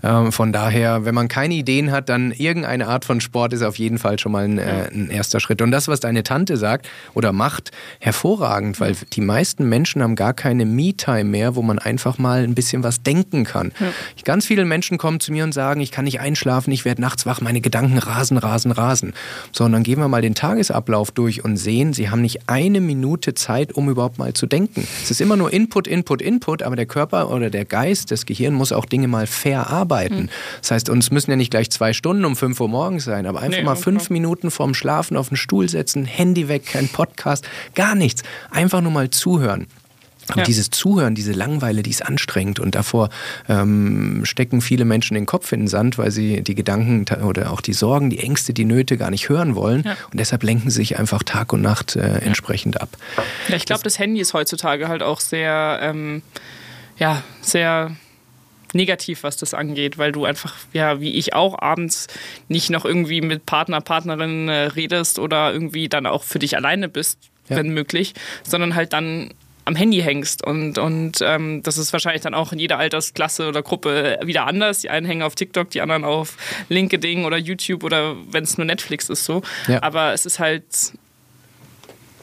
Speaker 1: Ähm, von daher, wenn man keine Ideen hat, dann irgendeine Art von Sport ist auf jeden Fall schon mal ein, äh, ein erster Schritt. Und das, was deine Tante sagt oder macht, hervorragend, weil die meisten Menschen haben gar keine Me-Time mehr, wo man einfach mal ein bisschen was denken kann. Ja. Ganz viele Menschen kommen zu mir und sagen, ich kann nicht einschlafen, ich werde nachts wach, meine Gedanken rasen, rasen, rasen. So, und dann gehen wir mal den Tagesablauf durch und sehen, sie haben nicht eine Minute Zeit, um überhaupt mal zu denken. Es ist immer nur Input, Input, Input, aber der Körper oder der Geist, das Gehirn muss auch Dinge mal verarbeiten. Mhm. Das heißt, uns müssen ja nicht gleich zwei Stunden um fünf Uhr morgens sein, aber einfach nee, mal fünf klar. Minuten vorm Schlafen auf den Stuhl setzen, Handy weg, kein Podcast, gar nichts. Einfach nur mal zuhören. Und ja. dieses Zuhören, diese Langeweile, die ist anstrengend und davor ähm, stecken viele Menschen den Kopf in den Sand, weil sie die Gedanken oder auch die Sorgen, die Ängste, die Nöte gar nicht hören wollen ja. und deshalb lenken sie sich einfach Tag und Nacht äh, entsprechend ab.
Speaker 2: Ja, ich glaube, das, das, Handy ist heutzutage halt auch sehr, ähm, ja, sehr negativ, was das angeht, weil du einfach, ja, wie ich auch abends nicht noch irgendwie mit Partner, Partnerin äh, redest oder irgendwie dann auch für dich alleine bist, ja. wenn möglich, sondern halt dann am Handy hängst. Und, und ähm, das ist wahrscheinlich dann auch in jeder Altersklasse oder Gruppe wieder anders. Die einen hängen auf TikTok, die anderen auf LinkedIn oder YouTube oder wenn es nur Netflix ist so. Ja. Aber es ist halt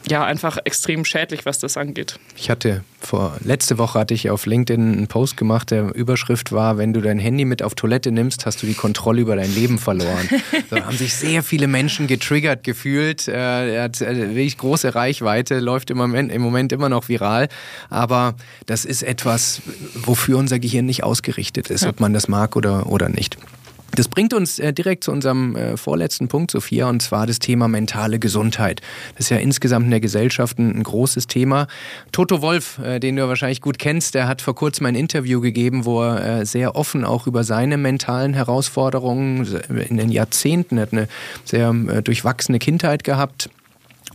Speaker 2: ja, einfach extrem schädlich, was das angeht.
Speaker 1: Ich hatte vor letzte Woche hatte ich auf LinkedIn einen Post gemacht, der Überschrift war, wenn du dein Handy mit auf Toilette nimmst, hast du die Kontrolle über dein Leben verloren. da haben sich sehr viele Menschen getriggert gefühlt. Äh, er hat äh, wirklich große Reichweite, läuft im Moment, im Moment immer noch viral. Aber das ist etwas, wofür unser Gehirn nicht ausgerichtet ist, ob man das mag oder, oder nicht. Das bringt uns äh, direkt zu unserem äh, vorletzten Punkt, Sophia, und zwar das Thema mentale Gesundheit. Das ist ja insgesamt in der Gesellschaft ein, großes Thema. Toto Wolf, äh, den du wahrscheinlich gut kennst, der hat vor kurzem ein Interview gegeben, wo er sehr offen auch über seine mentalen Herausforderungen in den Jahrzehnten, er hat eine sehr durchwachsene Kindheit gehabt,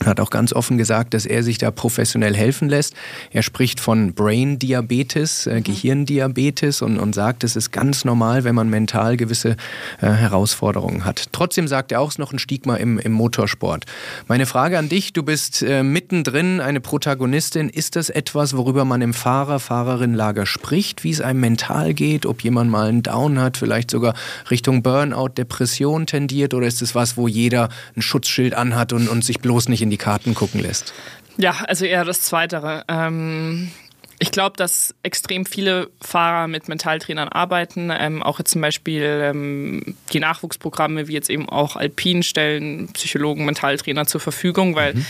Speaker 1: hat auch ganz offen gesagt, dass er sich da professionell helfen lässt. Er spricht von Brain Diabetes, äh, mhm. Gehirndiabetes und, und sagt, es ist ganz normal, wenn man mental gewisse äh, Herausforderungen hat. Trotzdem sagt er auch, es ist noch ein Stigma im, im Motorsport. Meine Frage an dich, du bist äh, mittendrin eine Protagonistin. Ist das etwas, worüber man im Fahrer, Fahrerinnenlager spricht, wie es einem mental geht, ob jemand mal einen Down hat, vielleicht sogar Richtung Burnout, Depression tendiert oder ist es was, wo jeder ein Schutzschild anhat und, und sich bloß nicht in die Karten gucken lässt?
Speaker 2: Ja, also eher das Zweite. Ähm ich glaube, dass extrem viele Fahrer mit Mentaltrainern arbeiten. Ähm, auch jetzt zum Beispiel ähm, die Nachwuchsprogramme, wie jetzt eben auch Alpin, stellen Psychologen, Mentaltrainer zur Verfügung, weil mhm.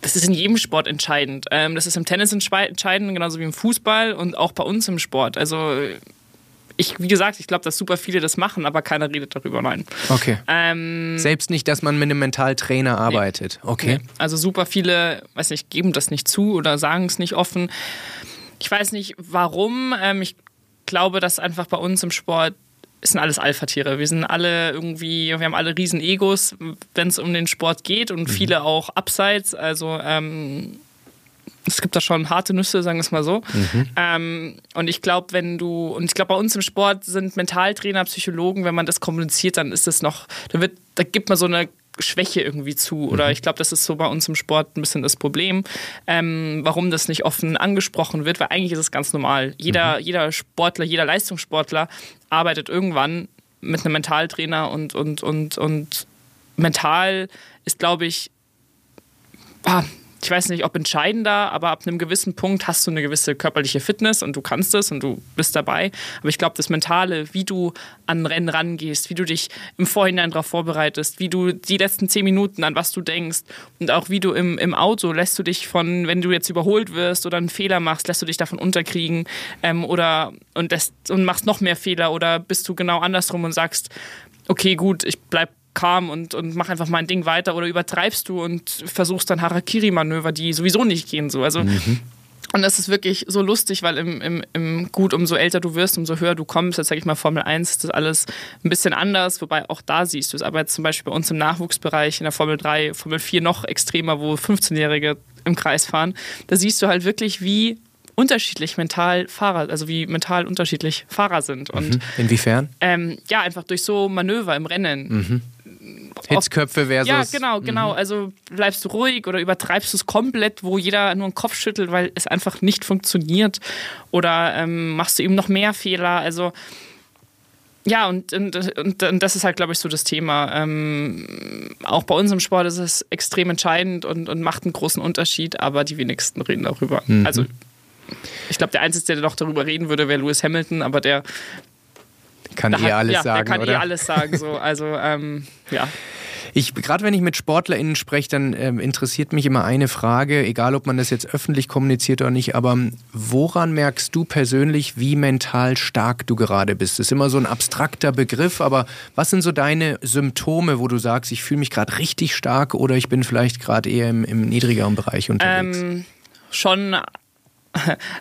Speaker 2: das ist in jedem Sport entscheidend. Ähm, das ist im Tennis entscheidend, genauso wie im Fußball und auch bei uns im Sport. Also ich, wie gesagt, ich glaube, dass super viele das machen, aber keiner redet darüber, nein.
Speaker 1: Okay. Ähm, Selbst nicht, dass man mit einem Mentaltrainer arbeitet. Nee. Okay. Nee.
Speaker 2: Also super viele, weiß nicht, geben das nicht zu oder sagen es nicht offen. Ich weiß nicht warum. Ähm, ich glaube, dass einfach bei uns im Sport sind alles Alpha-Tiere. Wir sind alle irgendwie, wir haben alle riesen Egos, wenn es um den Sport geht und mhm. viele auch abseits. Also ähm, es gibt da schon harte Nüsse, sagen wir es mal so. Mhm. Ähm, und ich glaube, wenn du, und ich glaube, bei uns im Sport sind Mentaltrainer, Psychologen, wenn man das kommuniziert, dann ist es noch, da wird, da gibt man so eine Schwäche irgendwie zu. Oder mhm. ich glaube, das ist so bei uns im Sport ein bisschen das Problem, ähm, warum das nicht offen angesprochen wird, weil eigentlich ist es ganz normal. Jeder, mhm. jeder Sportler, jeder Leistungssportler arbeitet irgendwann mit einem Mentaltrainer und, und, und, und mental ist, glaube ich, ah, ich weiß nicht, ob entscheidender, aber ab einem gewissen Punkt hast du eine gewisse körperliche Fitness und du kannst es und du bist dabei. Aber ich glaube, das Mentale, wie du an Rennen rangehst, wie du dich im Vorhinein darauf vorbereitest, wie du die letzten zehn Minuten an was du denkst und auch wie du im, im Auto lässt du dich von, wenn du jetzt überholt wirst oder einen Fehler machst, lässt du dich davon unterkriegen ähm, oder und, lässt, und machst noch mehr Fehler oder bist du genau andersrum und sagst, okay, gut, ich bleib calm und, und mach einfach mein Ding weiter oder übertreibst du und versuchst dann Harakiri-Manöver, die sowieso nicht gehen. So. Also, mhm. Und das ist wirklich so lustig, weil im, im, im Gut, umso älter du wirst, umso höher du kommst. Jetzt sage ich mal, Formel 1 ist das alles ein bisschen anders, wobei auch da siehst du es. Aber jetzt zum Beispiel bei uns im Nachwuchsbereich, in der Formel 3, Formel 4 noch extremer, wo 15-Jährige im Kreis fahren, da siehst du halt wirklich, wie unterschiedlich mental Fahrer, also wie mental unterschiedlich Fahrer sind. Und,
Speaker 1: mhm. Inwiefern?
Speaker 2: Ähm, ja, einfach durch so Manöver im Rennen.
Speaker 1: Mhm. Hitzköpfe versus.
Speaker 2: Ja, genau, genau. Mhm. Also bleibst du ruhig oder übertreibst du es komplett, wo jeder nur einen Kopf schüttelt, weil es einfach nicht funktioniert. Oder ähm, machst du eben noch mehr Fehler. Also ja, und, und, und, und, das ist halt, glaube ich, so das Thema. Ähm, auch bei uns im Sport ist es extrem entscheidend und, und macht einen großen Unterschied, aber die wenigsten reden darüber. Mhm. Also ich glaube, der Einzige, der noch darüber reden würde, wäre Lewis Hamilton, aber der
Speaker 1: kann eh alles
Speaker 2: ja,
Speaker 1: sagen.
Speaker 2: Kann
Speaker 1: oder?
Speaker 2: eh alles sagen. So. Also ähm, ja.
Speaker 1: Ich, gerade wenn ich mit SportlerInnen spreche, dann ähm, interessiert mich immer eine Frage, egal ob man das jetzt öffentlich kommuniziert oder nicht, aber woran merkst du persönlich, wie mental stark du gerade bist? Das ist immer so ein abstrakter Begriff, aber was sind so deine Symptome, wo du sagst, ich fühle mich gerade richtig stark oder ich bin vielleicht gerade eher im, im niedrigeren Bereich unterwegs?
Speaker 2: Ähm, schon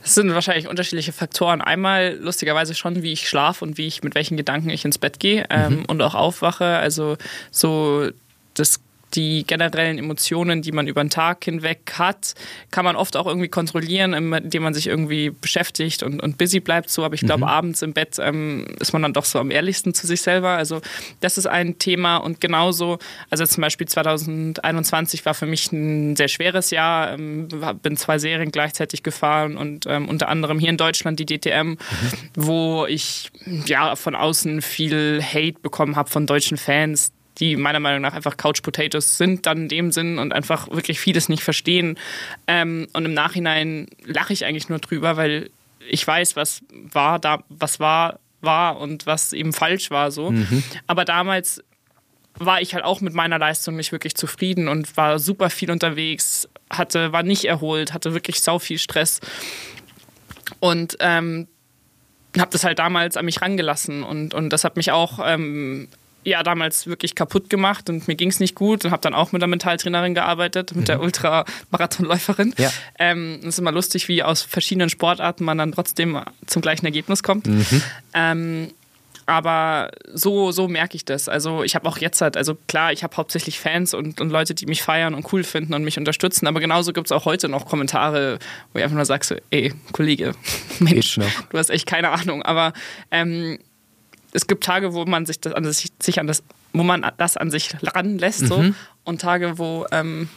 Speaker 2: es sind wahrscheinlich unterschiedliche Faktoren. Einmal lustigerweise schon, wie ich schlafe und wie ich mit welchen Gedanken ich ins Bett gehe ähm, mhm. und auch aufwache. Also so das die generellen Emotionen, die man über den Tag hinweg hat, kann man oft auch irgendwie kontrollieren, indem man sich irgendwie beschäftigt und, und busy bleibt. So, aber ich glaube, mhm. abends im Bett ähm, ist man dann doch so am ehrlichsten zu sich selber. Also das ist ein Thema und genauso, also zum Beispiel 2021 war für mich ein sehr schweres Jahr. Ähm, bin zwei Serien gleichzeitig gefahren und ähm, unter anderem hier in Deutschland die DTM, mhm. wo ich ja von außen viel Hate bekommen habe von deutschen Fans, die meiner Meinung nach einfach Couch Potatoes sind, dann in dem Sinn und einfach wirklich vieles nicht verstehen. Ähm, und im Nachhinein lache ich eigentlich nur drüber, weil ich weiß, was war da, was war, war und was eben falsch war so. Mhm. Aber damals war ich halt auch mit meiner Leistung nicht wirklich zufrieden und war super viel unterwegs, hatte, war nicht erholt, hatte wirklich sau viel Stress. Und ähm, habe das halt damals an mich rangelassen und, und das hat mich auch ähm, ja damals wirklich kaputt gemacht und mir ging es nicht gut und habe dann auch mit der Mentaltrainerin gearbeitet, mit mhm. der Ultramarathonläuferin. Ja. Ähm, es ist immer lustig, wie aus verschiedenen Sportarten man dann trotzdem zum gleichen Ergebnis kommt. Mhm. Ähm, aber so, so merke ich das. Also ich habe auch jetzt halt, also klar, ich habe hauptsächlich Fans und, und Leute, die mich feiern und cool finden und mich unterstützen, aber genauso gibt es auch heute noch Kommentare, wo ich einfach nur sage, so, ey, Kollege, Mensch, du hast echt keine Ahnung. Aber ähm, es gibt Tage, wo man sich das an sich, sich an das, wo man das an sich ranlässt, mhm. so, und Tage, wo ähm,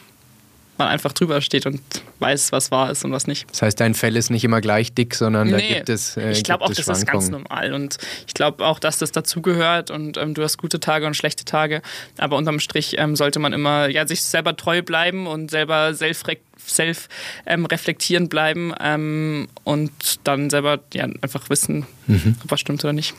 Speaker 2: man einfach drüber steht und weiß, was wahr ist und was nicht.
Speaker 1: Das heißt, dein Fell ist nicht immer gleich dick, sondern nee, da gibt es.
Speaker 2: Äh, ich glaube auch, das ist ganz normal und ich glaube auch, dass das dazugehört und ähm, du hast gute Tage und schlechte Tage. Aber unterm Strich ähm, sollte man immer ja, sich selber treu bleiben und selber selbst self ähm, reflektierend bleiben ähm, und dann selber ja, einfach wissen, mhm. ob was stimmt oder nicht.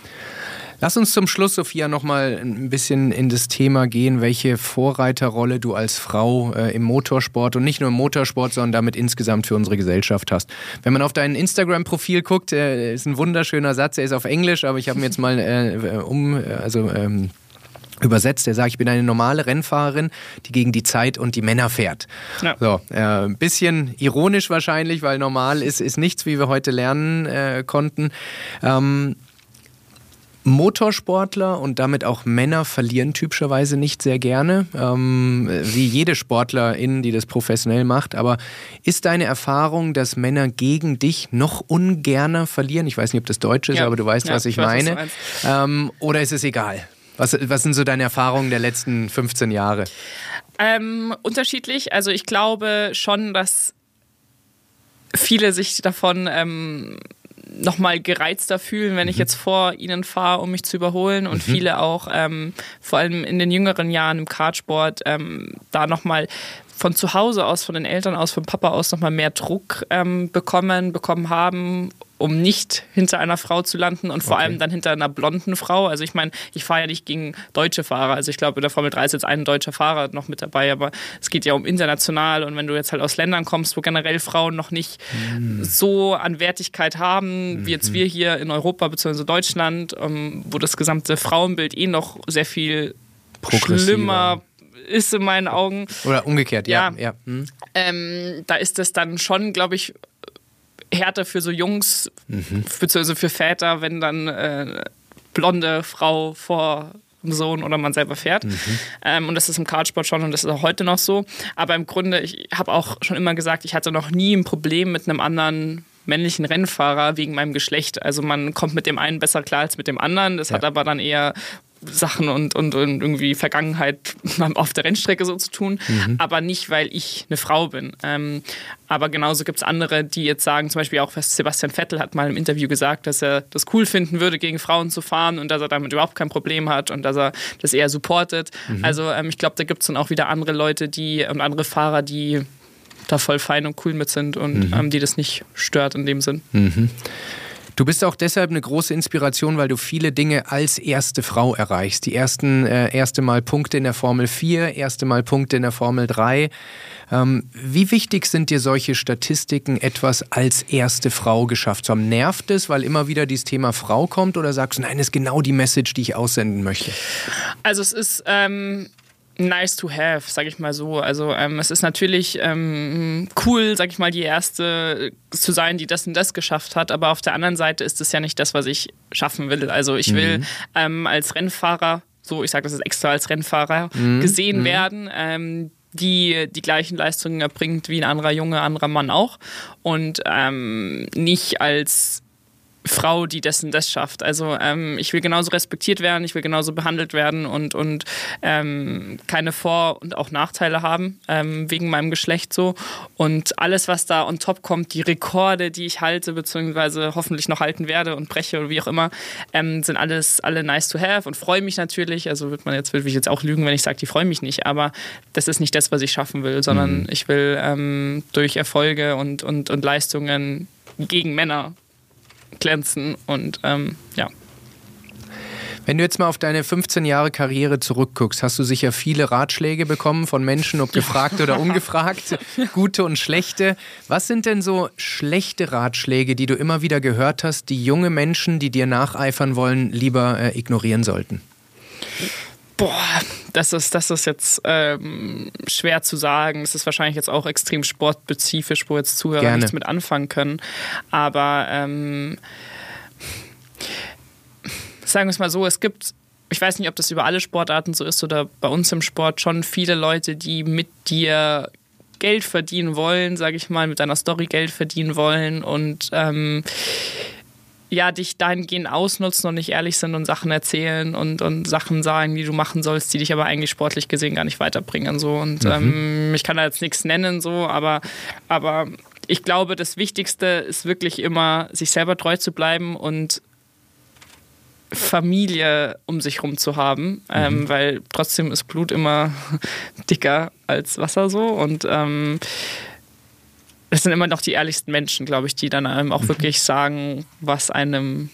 Speaker 1: Lass uns zum Schluss, Sophia, nochmal ein bisschen in das Thema gehen, welche Vorreiterrolle du als Frau äh, im Motorsport und nicht nur im Motorsport, sondern damit insgesamt für unsere Gesellschaft hast. Wenn man auf dein Instagram-Profil guckt, äh, ist ein wunderschöner Satz, er ist auf Englisch, aber ich habe ihn jetzt mal äh, um, also ähm, übersetzt. Er sagt, ich bin eine normale Rennfahrerin, die gegen die Zeit und die Männer fährt. Ja. So, äh, ein bisschen ironisch wahrscheinlich, weil normal ist, ist nichts, wie wir heute lernen äh, konnten. Ähm, Motorsportler und damit auch Männer verlieren typischerweise nicht sehr gerne, ähm, wie jede Sportlerin, die das professionell macht. Aber ist deine Erfahrung, dass Männer gegen dich noch ungerner verlieren? Ich weiß nicht, ob das Deutsch ist, ja. aber du weißt, ja, was ich, ich weiß, meine. Ähm, oder ist es egal? Was, was sind so deine Erfahrungen der letzten 15 Jahre?
Speaker 2: Ähm, unterschiedlich. Also ich glaube schon, dass viele sich davon ähm, nochmal gereizter fühlen, wenn mhm. ich jetzt vor ihnen fahre, um mich zu überholen. Und mhm. viele auch, ähm, vor allem in den jüngeren Jahren im Kartsport, ähm, da nochmal von zu Hause aus, von den Eltern aus, vom Papa aus nochmal mehr Druck ähm, bekommen, bekommen haben, um nicht hinter einer Frau zu landen und vor okay. allem dann hinter einer blonden Frau. Also ich meine, ich fahre ja nicht gegen deutsche Fahrer. Also ich glaube, in der Formel 3 ist jetzt ein deutscher Fahrer noch mit dabei, aber es geht ja um international und wenn du jetzt halt aus Ländern kommst, wo generell Frauen noch nicht mhm. so an Wertigkeit haben, wie jetzt mhm. wir hier in Europa bzw. Deutschland, ähm, wo das gesamte Frauenbild eh noch sehr viel schlimmer ist in meinen Augen.
Speaker 1: Oder umgekehrt, ja. ja. ja.
Speaker 2: Mhm. Ähm, da ist es dann schon, glaube ich, härter für so Jungs, mhm. beziehungsweise für Väter, wenn dann äh, blonde Frau vor dem Sohn oder man selber fährt. Mhm. Ähm, und das ist im Kartsport schon und das ist auch heute noch so. Aber im Grunde, ich habe auch schon immer gesagt, ich hatte noch nie ein Problem mit einem anderen männlichen Rennfahrer wegen meinem Geschlecht. Also man kommt mit dem einen besser klar als mit dem anderen. Das ja. hat aber dann eher Sachen und, und, und, irgendwie Vergangenheit auf der Rennstrecke so zu tun, mhm. aber nicht, weil ich eine Frau bin. Ähm, aber genauso gibt es andere, die jetzt sagen, zum Beispiel auch Sebastian Vettel hat mal im Interview gesagt, dass er das cool finden würde, gegen Frauen zu fahren und dass er damit überhaupt kein Problem hat und dass er das eher supportet. Mhm. Also ähm, ich glaube, da gibt es dann auch wieder andere Leute, die und andere Fahrer, die da voll fein und cool mit sind und mhm. ähm, die das nicht stört in dem Sinn.
Speaker 1: Du bist auch deshalb eine große Inspiration, weil du viele Dinge als erste Frau erreichst. Die ersten äh, erste Mal Punkte in der Formel 4, erste Mal Punkte in der Formel 3. Ähm, wie wichtig sind dir solche Statistiken, etwas als erste Frau geschafft zu haben? Nervt es, weil immer wieder dieses Thema Frau kommt oder sagst du, nein, das ist genau die Message, die ich aussenden möchte?
Speaker 2: Also es ist ähm, nice to have, sag ich mal so. Also ähm, es ist natürlich ähm, cool, sag ich mal, die erste zu sein, die das und das geschafft hat. Aber auf der anderen Seite ist es ja nicht das, was ich schaffen will. Also ich will mhm. ähm, als Rennfahrer, so ich sage das ist extra als Rennfahrer, mhm. gesehen mhm. werden. Ähm, die die gleichen Leistungen erbringt wie ein anderer Junge, anderer Mann auch. Und ähm, nicht als Frau, die dessen das schafft. Also ähm, ich will genauso respektiert werden, ich will genauso behandelt werden und, und ähm, keine Vor- und auch Nachteile haben ähm, wegen meinem Geschlecht so. Und alles, was da on top kommt, die Rekorde, die ich halte, beziehungsweise hoffentlich noch halten werde und breche oder wie auch immer, ähm, sind alles alle nice to have und freue mich natürlich. Also wird man jetzt, will ich jetzt auch lügen, wenn ich sage, die freuen mich nicht, aber das ist nicht das, was ich schaffen will, sondern mhm. ich will ähm, durch Erfolge und, und, und Leistungen gegen Männer glänzen und ähm, ja.
Speaker 1: Wenn du jetzt mal auf deine 15 Jahre Karriere zurückguckst, hast du sicher viele Ratschläge bekommen von Menschen, ob gefragt oder ungefragt, gute und schlechte. Was sind denn so schlechte Ratschläge, die du immer wieder gehört hast, die junge Menschen, die dir nacheifern wollen, lieber äh, ignorieren sollten?
Speaker 2: Boah, das ist, das ist jetzt ähm, schwer zu sagen. Es ist wahrscheinlich jetzt auch extrem sportspezifisch, wo jetzt Zuhörer Gerne. nichts mit anfangen können. Aber ähm, sagen wir es mal so, es gibt, ich weiß nicht, ob das über alle Sportarten so ist oder bei uns im Sport schon viele Leute, die mit dir Geld verdienen wollen, sage ich mal, mit deiner Story Geld verdienen wollen und ähm, ja, dich dahingehend ausnutzen und nicht ehrlich sind und Sachen erzählen und, und Sachen sagen, die du machen sollst, die dich aber eigentlich sportlich gesehen gar nicht weiterbringen. So. Und mhm. ähm, ich kann da jetzt nichts nennen, so, aber, aber ich glaube, das Wichtigste ist wirklich immer, sich selber treu zu bleiben und Familie um sich rum zu haben, ähm, mhm. ähm, weil trotzdem ist Blut immer dicker als Wasser so und ähm, es sind immer noch die ehrlichsten Menschen, glaube ich, die dann einem auch mhm. wirklich sagen, was einem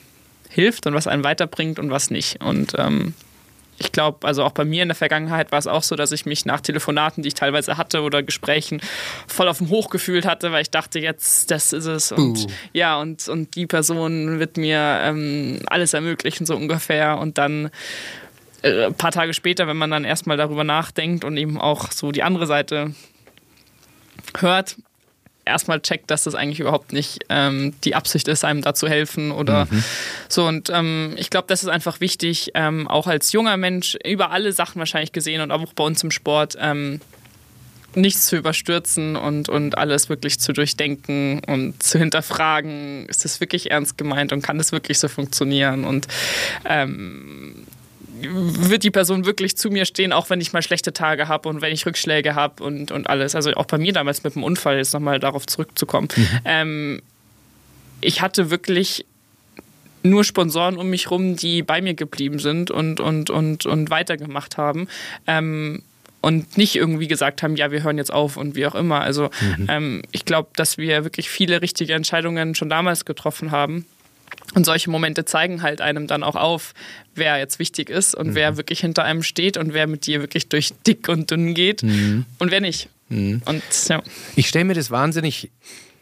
Speaker 2: hilft und was einen weiterbringt und was nicht. Und ähm, ich glaube, also auch bei mir in der Vergangenheit war es auch so, dass ich mich nach Telefonaten, die ich teilweise hatte oder Gesprächen voll auf dem Hoch gefühlt hatte, weil ich dachte, jetzt, das ist es. Und uh. ja, und, und die Person wird mir ähm, alles ermöglichen, so ungefähr. Und dann äh, ein paar Tage später, wenn man dann erstmal darüber nachdenkt und eben auch so die andere Seite hört, erstmal checkt, dass das eigentlich überhaupt nicht ähm, die Absicht ist, einem da zu helfen oder mhm. so. Und ähm, ich glaube, das ist einfach wichtig, ähm, auch als junger Mensch über alle Sachen wahrscheinlich gesehen und auch bei uns im Sport ähm, nichts zu überstürzen und, und alles wirklich zu durchdenken und zu hinterfragen, ist das wirklich ernst gemeint und kann das wirklich so funktionieren und ähm, wird die Person wirklich zu mir stehen, auch wenn ich mal schlechte Tage habe und wenn ich Rückschläge habe und, und alles. Also auch bei mir damals mit dem Unfall, jetzt nochmal darauf zurückzukommen. Mhm. Ähm, ich hatte wirklich nur Sponsoren um mich rum, die bei mir geblieben sind und, und, und, und weitergemacht haben. Ähm, und nicht irgendwie gesagt haben, ja, wir hören jetzt auf und wie auch immer. Also mhm. ähm, ich glaube, dass wir wirklich viele richtige Entscheidungen schon damals getroffen haben und solche Momente zeigen halt einem dann auch auf, wer jetzt wichtig ist und mhm. wer wirklich hinter einem steht und wer mit dir wirklich durch dick und dünn geht mhm. und wer nicht. Mhm. Und,
Speaker 1: ja. Ich stelle mir das wahnsinnig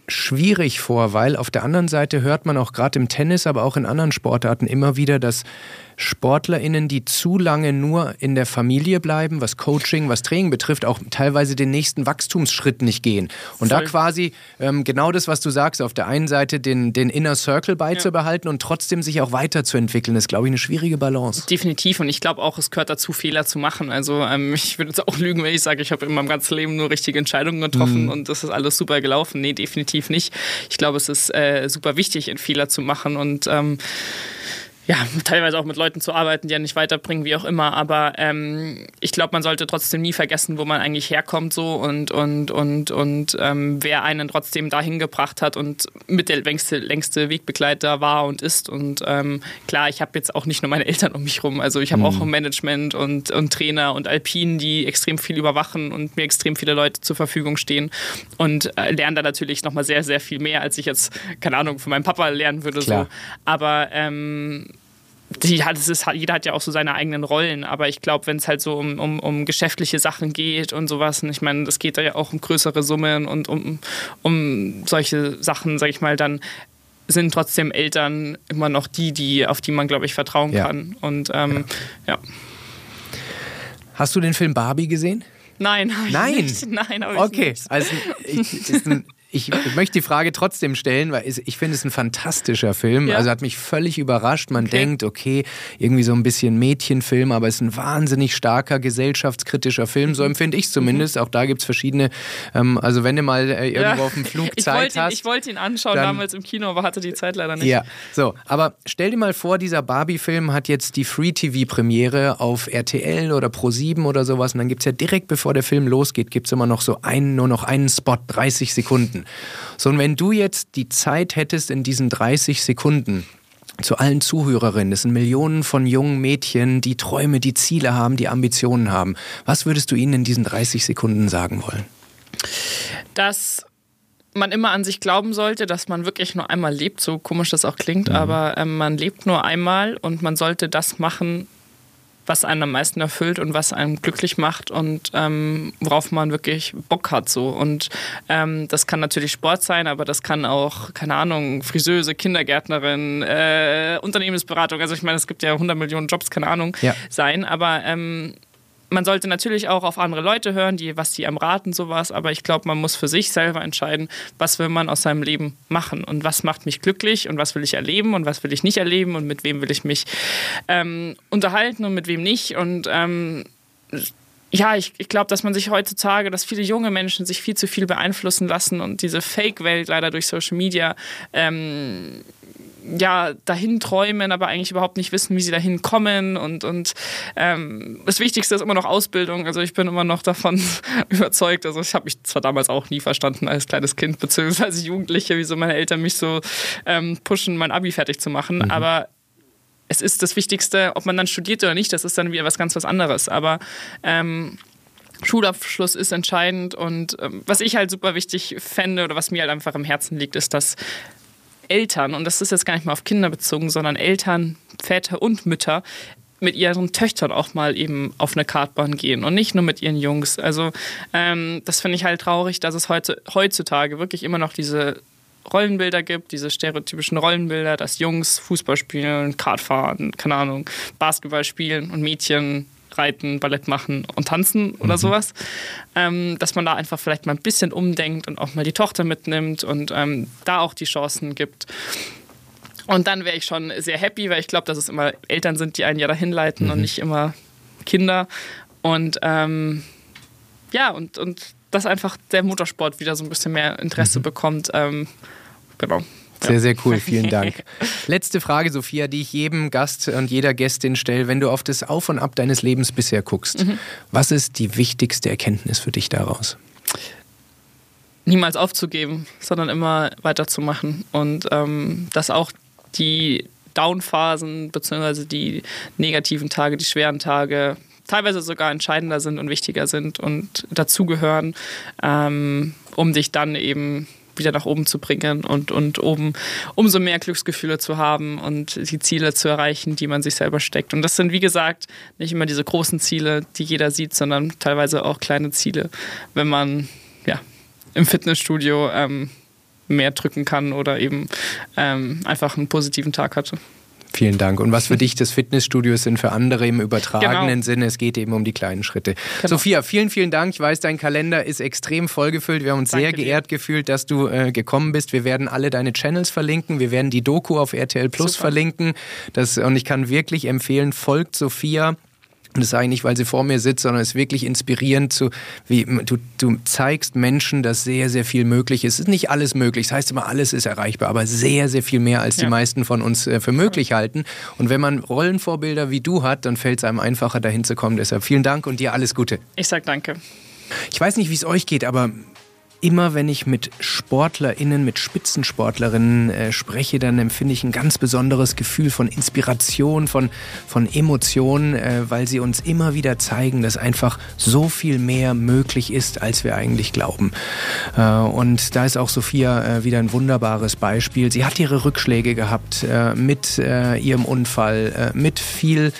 Speaker 1: schwierig vor, weil auf der anderen Seite hört man auch gerade im Tennis, aber auch in anderen Sportarten immer wieder, dass SportlerInnen, die zu lange nur in der Familie bleiben, was Coaching, was Training betrifft, auch teilweise den nächsten Wachstumsschritt nicht gehen. Und Voll. da quasi ähm, genau das, was du sagst, auf der einen Seite den, den Inner Circle beizubehalten ja. und trotzdem sich auch weiterzuentwickeln, ist, glaube ich, eine schwierige Balance.
Speaker 2: Definitiv. Und ich glaube auch, es gehört dazu, Fehler zu machen. Also ähm, ich würde jetzt auch lügen, wenn ich sage, ich habe in meinem ganzen Leben nur richtige Entscheidungen getroffen mhm. und das ist alles super gelaufen. Nee, definitiv nicht. Ich glaube, es ist äh, super wichtig, Fehler zu machen und ähm, ja, teilweise auch mit Leuten zu arbeiten, die ja nicht weiterbringen, wie auch immer. Aber ähm, ich glaube, man sollte trotzdem nie vergessen, wo man eigentlich herkommt so und, und, und, und ähm, wer einen trotzdem dahin gebracht hat und mit der längste, längste Wegbegleiter war und ist. Und ähm, klar, ich habe jetzt auch nicht nur meine Eltern um mich rum. Also ich habe mhm. auch Management und, und Trainer und Alpinen, die extrem viel überwachen und mir extrem viele Leute zur Verfügung stehen. Und äh, lerne da natürlich nochmal sehr, sehr viel mehr, als ich jetzt, keine Ahnung, von meinem Papa lernen würde. Klar. So. Aber ähm, die hat, es ist, jeder hat ja auch so seine eigenen Rollen, aber ich glaube, wenn es halt so um, um, um geschäftliche Sachen geht und sowas, und ich meine, es geht ja auch um größere Summen und um, um solche Sachen, sag ich mal, dann sind trotzdem Eltern immer noch die, die auf die man, glaube ich, vertrauen ja. kann. Und ähm, ja. ja.
Speaker 1: Hast du den Film Barbie gesehen?
Speaker 2: Nein,
Speaker 1: Nein.
Speaker 2: Nicht. Nein,
Speaker 1: okay.
Speaker 2: Nicht.
Speaker 1: Also ist ein ich möchte die Frage trotzdem stellen, weil ich finde es ein fantastischer Film. Ja. Also hat mich völlig überrascht. Man okay. denkt, okay, irgendwie so ein bisschen Mädchenfilm, aber es ist ein wahnsinnig starker gesellschaftskritischer Film. So mhm. empfinde ich es zumindest. Mhm. Auch da gibt es verschiedene. Ähm, also wenn du mal äh, irgendwo ja. auf dem Flug ich Zeit hast.
Speaker 2: Ihn, ich wollte ihn anschauen dann, damals im Kino, aber hatte die Zeit leider nicht.
Speaker 1: Ja, so. Aber stell dir mal vor, dieser Barbie-Film hat jetzt die Free-TV-Premiere auf RTL oder Pro7 oder sowas. Und dann gibt es ja direkt bevor der Film losgeht, gibt es immer noch so einen, nur noch einen Spot, 30 Sekunden. So, und wenn du jetzt die Zeit hättest in diesen 30 Sekunden, zu allen Zuhörerinnen, es sind Millionen von jungen Mädchen, die Träume, die Ziele haben, die Ambitionen haben. Was würdest du ihnen in diesen 30 Sekunden sagen wollen?
Speaker 2: Dass man immer an sich glauben sollte, dass man wirklich nur einmal lebt, so komisch das auch klingt, mhm. aber ähm, man lebt nur einmal und man sollte das machen, was einen am meisten erfüllt und was einen glücklich macht und ähm, worauf man wirklich Bock hat. So. Und ähm, das kann natürlich Sport sein, aber das kann auch, keine Ahnung, Friseuse, Kindergärtnerin, äh, Unternehmensberatung, also ich meine, es gibt ja 100 Millionen Jobs, keine Ahnung, ja. sein, aber ähm, man sollte natürlich auch auf andere Leute hören, die, was die einem raten, sowas, aber ich glaube, man muss für sich selber entscheiden, was will man aus seinem Leben machen und was macht mich glücklich und was will ich erleben und was will ich nicht erleben und mit wem will ich mich ähm, unterhalten und mit wem nicht. Und ähm, ja, ich, ich glaube, dass man sich heutzutage, dass viele junge Menschen sich viel zu viel beeinflussen lassen und diese Fake-Welt leider durch Social Media ähm, ja, dahin träumen, aber eigentlich überhaupt nicht wissen, wie sie dahin kommen. Und, und ähm, das Wichtigste ist immer noch Ausbildung. Also ich bin immer noch davon überzeugt. Also ich habe mich zwar damals auch nie verstanden als kleines Kind beziehungsweise Jugendliche, wieso meine Eltern mich so ähm, pushen, mein Abi fertig zu machen. Mhm. Aber es ist das Wichtigste, ob man dann studiert oder nicht, das ist dann wieder was ganz was anderes. Aber ähm, Schulabschluss ist entscheidend und ähm, was ich halt super wichtig fände oder was mir halt einfach im Herzen liegt, ist, dass Eltern, und das ist jetzt gar nicht mal auf Kinder bezogen, sondern Eltern, Väter und Mütter, mit ihren Töchtern auch mal eben auf eine Kartbahn gehen und nicht nur mit ihren Jungs. Also ähm, das finde ich halt traurig, dass es heutzutage wirklich immer noch diese Rollenbilder gibt, diese stereotypischen Rollenbilder, dass Jungs Fußball spielen, Kart fahren, keine Ahnung, Basketball spielen und Mädchen reiten, Ballett machen und tanzen oder mhm. sowas. Ähm, dass man da einfach vielleicht mal ein bisschen umdenkt und auch mal die Tochter mitnimmt und ähm, da auch die Chancen gibt. Und dann wäre ich schon sehr happy, weil ich glaube, dass es immer Eltern sind, die einen ja dahin leiten mhm. und nicht immer Kinder. Und ähm, ja, und, und dass einfach der Motorsport wieder so ein bisschen mehr Interesse mhm. bekommt. Ähm, genau.
Speaker 1: Sehr, sehr cool. Vielen Dank. Letzte Frage, Sophia, die ich jedem Gast und jeder Gästin stelle. Wenn du auf das Auf und Ab deines Lebens bisher guckst, mhm. was ist die wichtigste Erkenntnis für dich daraus?
Speaker 2: Niemals aufzugeben, sondern immer weiterzumachen. Und ähm, dass auch die Downphasen bzw. die negativen Tage, die schweren Tage teilweise sogar entscheidender sind und wichtiger sind und dazugehören, ähm, um dich dann eben wieder nach oben zu bringen und, und oben umso mehr Glücksgefühle zu haben und die Ziele zu erreichen, die man sich selber steckt. Und das sind, wie gesagt, nicht immer diese großen Ziele, die jeder sieht, sondern teilweise auch kleine Ziele, wenn man ja, im Fitnessstudio ähm, mehr drücken kann oder eben ähm, einfach einen positiven Tag hatte.
Speaker 1: Vielen Dank. Und was für dich das Fitnessstudio ist, sind für andere im übertragenen genau. Sinne. Es geht eben um die kleinen Schritte. Genau. Sophia, vielen, vielen Dank. Ich weiß, dein Kalender ist extrem vollgefüllt. Wir haben uns Danke sehr geehrt dir. gefühlt, dass du äh, gekommen bist. Wir werden alle deine Channels verlinken. Wir werden die Doku auf RTL Plus Super. verlinken. Das, und ich kann wirklich empfehlen, folgt Sophia. Und das sage ich nicht, weil sie vor mir sitzt, sondern es ist wirklich inspirierend zu, wie du, du zeigst Menschen, dass sehr, sehr viel möglich ist. Es ist nicht alles möglich. Das heißt immer, alles ist erreichbar, aber sehr, sehr viel mehr, als ja. die meisten von uns äh, für möglich halten. Und wenn man Rollenvorbilder wie du hat, dann fällt es einem einfacher, dahin zu kommen. Deshalb vielen Dank und dir alles Gute.
Speaker 2: Ich sag danke.
Speaker 1: Ich weiß nicht, wie es euch geht, aber immer wenn ich mit SportlerInnen, mit Spitzensportlerinnen äh, spreche, dann empfinde ich ein ganz besonderes Gefühl von Inspiration, von, von Emotionen, äh, weil sie uns immer wieder zeigen, dass einfach so viel mehr möglich ist, als wir eigentlich glauben. Äh, und da ist auch Sophia äh, wieder ein wunderbares Beispiel. Sie hat ihre Rückschläge gehabt äh, mit äh, ihrem Unfall, mit viel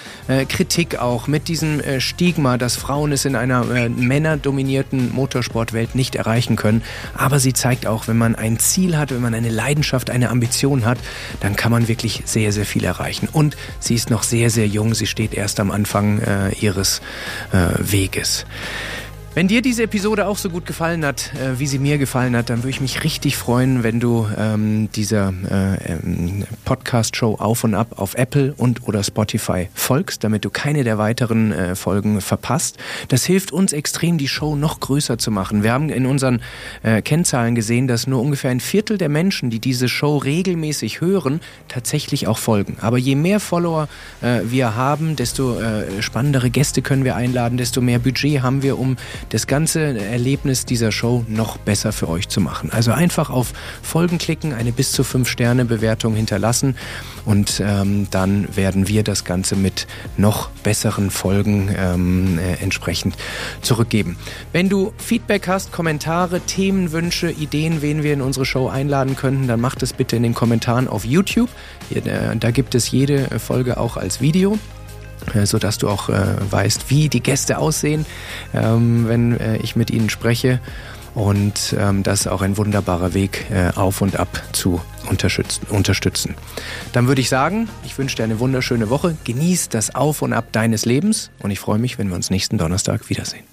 Speaker 1: Kritik auch, mit diesem Stigma, dass Frauen es in einer männerdominierten Motorsportwelt nicht erreichen können können. Aber sie zeigt auch, wenn man ein Ziel hat, wenn man eine Leidenschaft, eine Ambition hat, dann kann man wirklich sehr, sehr viel erreichen. Und sie ist noch sehr, sehr jung. Sie steht erst am Anfang äh, ihres äh, Weges. Wenn dir diese Episode auch so gut gefallen hat, äh, wie sie mir gefallen hat, dann würde ich mich richtig freuen, wenn du ähm, dieser äh, ähm, Podcast-Show auf und ab auf Apple und oder Spotify folgst, damit du keine der weiteren äh, Folgen verpasst. Das hilft uns extrem, die Show noch größer zu machen. Wir haben in unseren äh, Kennzahlen gesehen, dass nur ungefähr ein Viertel der Menschen, die diese Show regelmäßig hören, tatsächlich auch folgen. Aber je mehr Follower äh, wir haben, desto äh, spannendere Gäste können wir einladen, desto mehr Budget haben wir, um das ganze Erlebnis dieser Show noch besser für euch zu machen. Also einfach auf Folgen klicken, eine bis zu fünf Sterne Bewertung hinterlassen und ähm, dann werden wir das Ganze mit noch besseren Folgen ähm, äh, entsprechend zurückgeben. Wenn du Feedback hast, Kommentare, Themenwünsche, Ideen, wen wir in unsere Show einladen könnten, dann mach das bitte in den Kommentaren auf YouTube. Hier, äh, da gibt es jede Folge auch als Video so dass du auch äh, weißt, wie die Gäste aussehen, ähm, wenn äh, ich mit ihnen spreche. Und ähm, das ist auch ein wunderbarer Weg, äh, auf und ab zu unterstützen. unterstützen. Dann würde ich sagen, ich wünsche dir eine wunderschöne Woche. Genieß das Auf und Ab deines Lebens und ich freue mich, wenn wir uns nächsten Donnerstag wiedersehen.